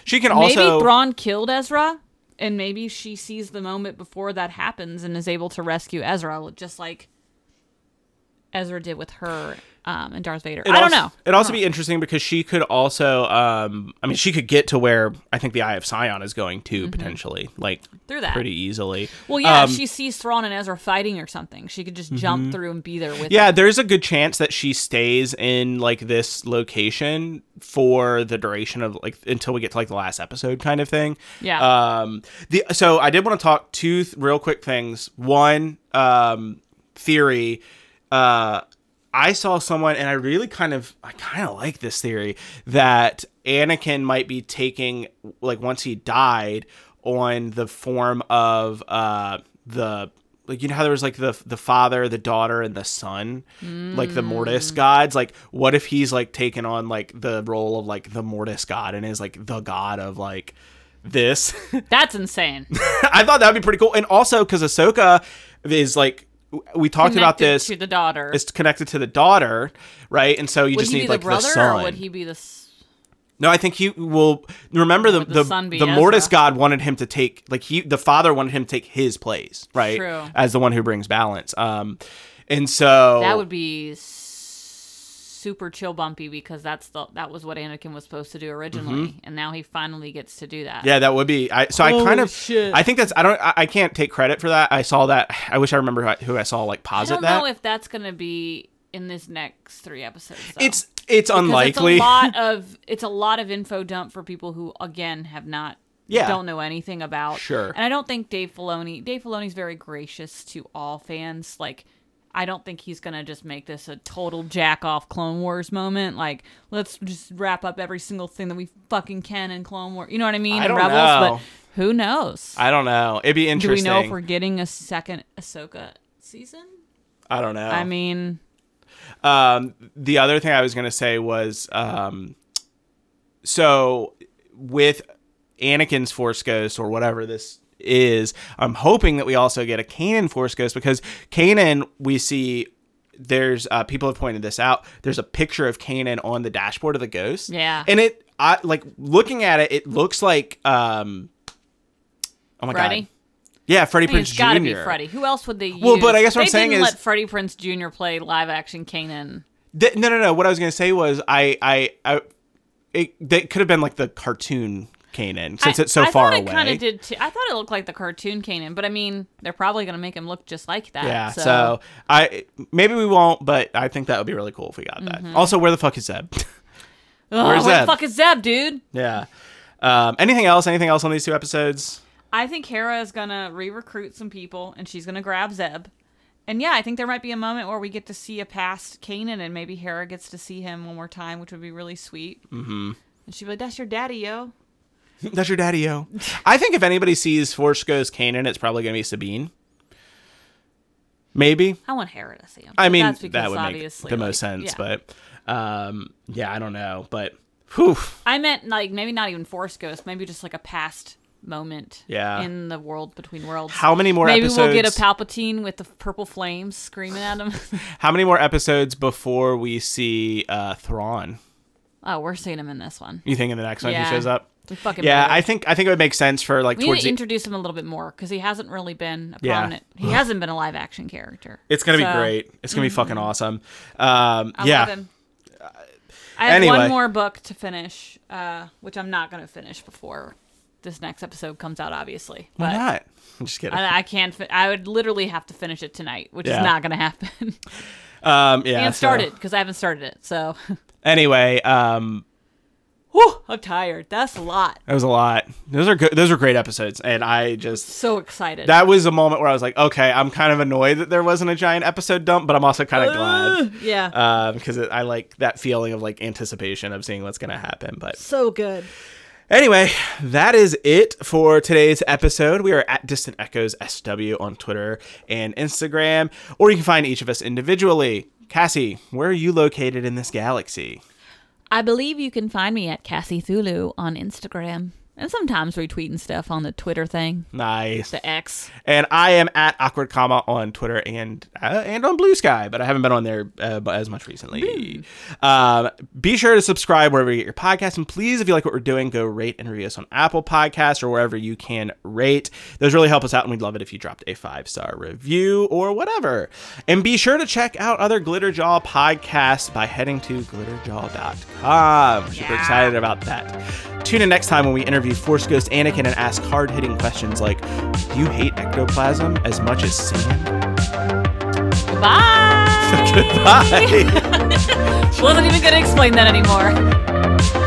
She can also maybe Thrawn killed Ezra, and maybe she sees the moment before that happens and is able to rescue Ezra, just like Ezra did with her um, and Darth Vader. It'd I don't also- know. It'd also be interesting because she could also, um, I mean, she could get to where I think the Eye of Sion is going to potentially, like Mm-hmm. Through that. pretty easily. Well, yeah, Um, if she sees Thrawn and Ezra fighting or something. She could just jump Mhm. through and be there with. yeah, them. there's a good chance that she stays in like this location for the duration of like until we get to like the last episode kind of thing. Yeah. Um the so I did want to talk two th- real quick things. One um theory uh I saw someone and I really kind of I kind of like this theory that Anakin might be taking like once he died on the form of uh the like you know how there was like the the father, the daughter, and the son, like the Mortis gods. Like, what if he's like taken on like the role of like the Mortis god and is like the god of like this? That's insane. I thought that would be pretty cool. And also because Ahsoka is like we talked about this to the daughter. It's connected to the daughter, right? And so you would just need be like the brother the son. or would he be the? s- No, I think he will remember the would the the, son be the Mortis god wanted him to take like he the father wanted him to take his place, right? True. As the one who brings balance. Um and so That would be s- super chill bumpy because that's the that was what Anakin was supposed to do originally, and now he finally gets to do that. Mm-hmm. Yeah, that would be. I so I kind of. shit. I think that's. I don't. I, I can't take credit for that. I saw that. I wish I remember who I, who I saw like I posit don't that. know if that's gonna be in this next three episodes. though. It's It's Because unlikely. It's a lot of it's a lot of info dump for people who again have not Yeah. don't know anything about. Sure. And I don't think Dave Filoni Dave Filoni's very gracious to all fans. Like I don't think he's gonna just make this a total jack off Clone Wars moment. Like, let's just wrap up every single thing that we fucking can in Clone Wars. You know what I mean? I don't Rebels, know. but who knows? I don't know. It'd be interesting. Do we know if we're getting a second Ahsoka season? I don't know. I mean, Um, the other thing I was gonna say was, um, so with Anakin's Force Ghost or whatever this is, I'm hoping that we also get a Kanan Force Ghost because Kanan we see. There's uh, people have pointed this out. There's a picture of Kanan on the dashboard of the Ghost. Yeah. and it, I like looking at it. It looks like, um, oh my Freddie? god, yeah, Freddie I mean, Prinze it's got to Jr. be Freddie. Who else would they use? Well, but I guess what they I'm saying is- let Freddie Prinze Jr. play live action Kanan. Th- no, no, no. What I was gonna say was I, I, I it that could have been like the cartoon Kanan since I- it's so I far thought away. It kind of did. Too. I thought it looked like the cartoon Kanan, but I mean, they're probably gonna make him look just like that. yeah, So, so. I maybe we won't, but I think that would be really cool if we got that. Mhm. Also, where the fuck is Zeb? Ugh, where Zeb? the fuck is Zeb, dude? yeah. Um, anything else? Anything else on these two episodes? I think Hera is gonna re-recruit some people, and she's gonna grab Zeb. And yeah, I think there might be a moment where we get to see a past Kanan, and maybe Hera gets to see him one more time, which would be really sweet. Mm-hmm. And she'd be like, "That's your daddy, yo." That's your daddy, yo. I think if anybody sees Force Ghost Kanan, it's probably gonna be Sabine. Maybe. I want Hera to see him. I mean, that's that would make the most like, sense, yeah. but um, yeah, I don't know, but whew. I meant like maybe not even Force Ghost, maybe just like a past moment. Yeah. In the world between worlds. How many more Maybe we'll get a episodes- Palpatine with the purple flames screaming at him. How many more episodes before we see uh, Thrawn? oh, we're seeing him in this one. You think in the next one Yeah. he shows up? We fucking yeah, better. I think I think it would make sense for like we need towards to the. introduce him a little bit more because he hasn't really been a Yeah. prominent. He hasn't been a live action character. it's gonna be great. It's gonna be Mhm. fucking awesome. Um, I yeah. love him. I have Anyway. one more book to finish, uh, which I'm not going to finish before this next episode comes out. Obviously, Why not? I'm just kidding. I, I can't. Fi- I would literally have to finish it tonight, which Yeah. is not going to happen. Um, yeah. and so- start it because I haven't started it. So, Anyway, um, Whew, I'm tired. That's a lot. that was a lot. Those are good. Those are great episodes, and I just So excited. that was a moment where I was like, okay, I'm kind of annoyed that there wasn't a giant episode dump, but I'm also kind of glad. yeah. Uh, because it, I like that feeling of like anticipation of seeing what's gonna happen. But so good. Anyway, that is it for today's episode. We are at Distant Echoes SW on Twitter and Instagram, or you can find each of us individually. Cassie, where are you located in this galaxy? I believe you can find me at Cassie Thulu on Instagram and sometimes retweeting stuff on the Twitter thing, Nice. the X. And I am at awkward comma on Twitter and uh, and on Blue Sky, but I haven't been on there uh, as much recently. Um, be sure to subscribe wherever you get your podcast, and please, if you like what we're doing, go rate and review us on Apple Podcasts or wherever you can rate. Those really help us out, and we'd love it if you dropped a five star review or whatever. And be sure to check out other Glitterjaw podcasts by heading to glitterjaw.com. Super excited about that. Tune in next time when we interview Force Ghost Anakin and ask hard hitting questions like Do you hate ectoplasm as much as sand? Goodbye. Goodbye. Wasn't even going to explain that anymore.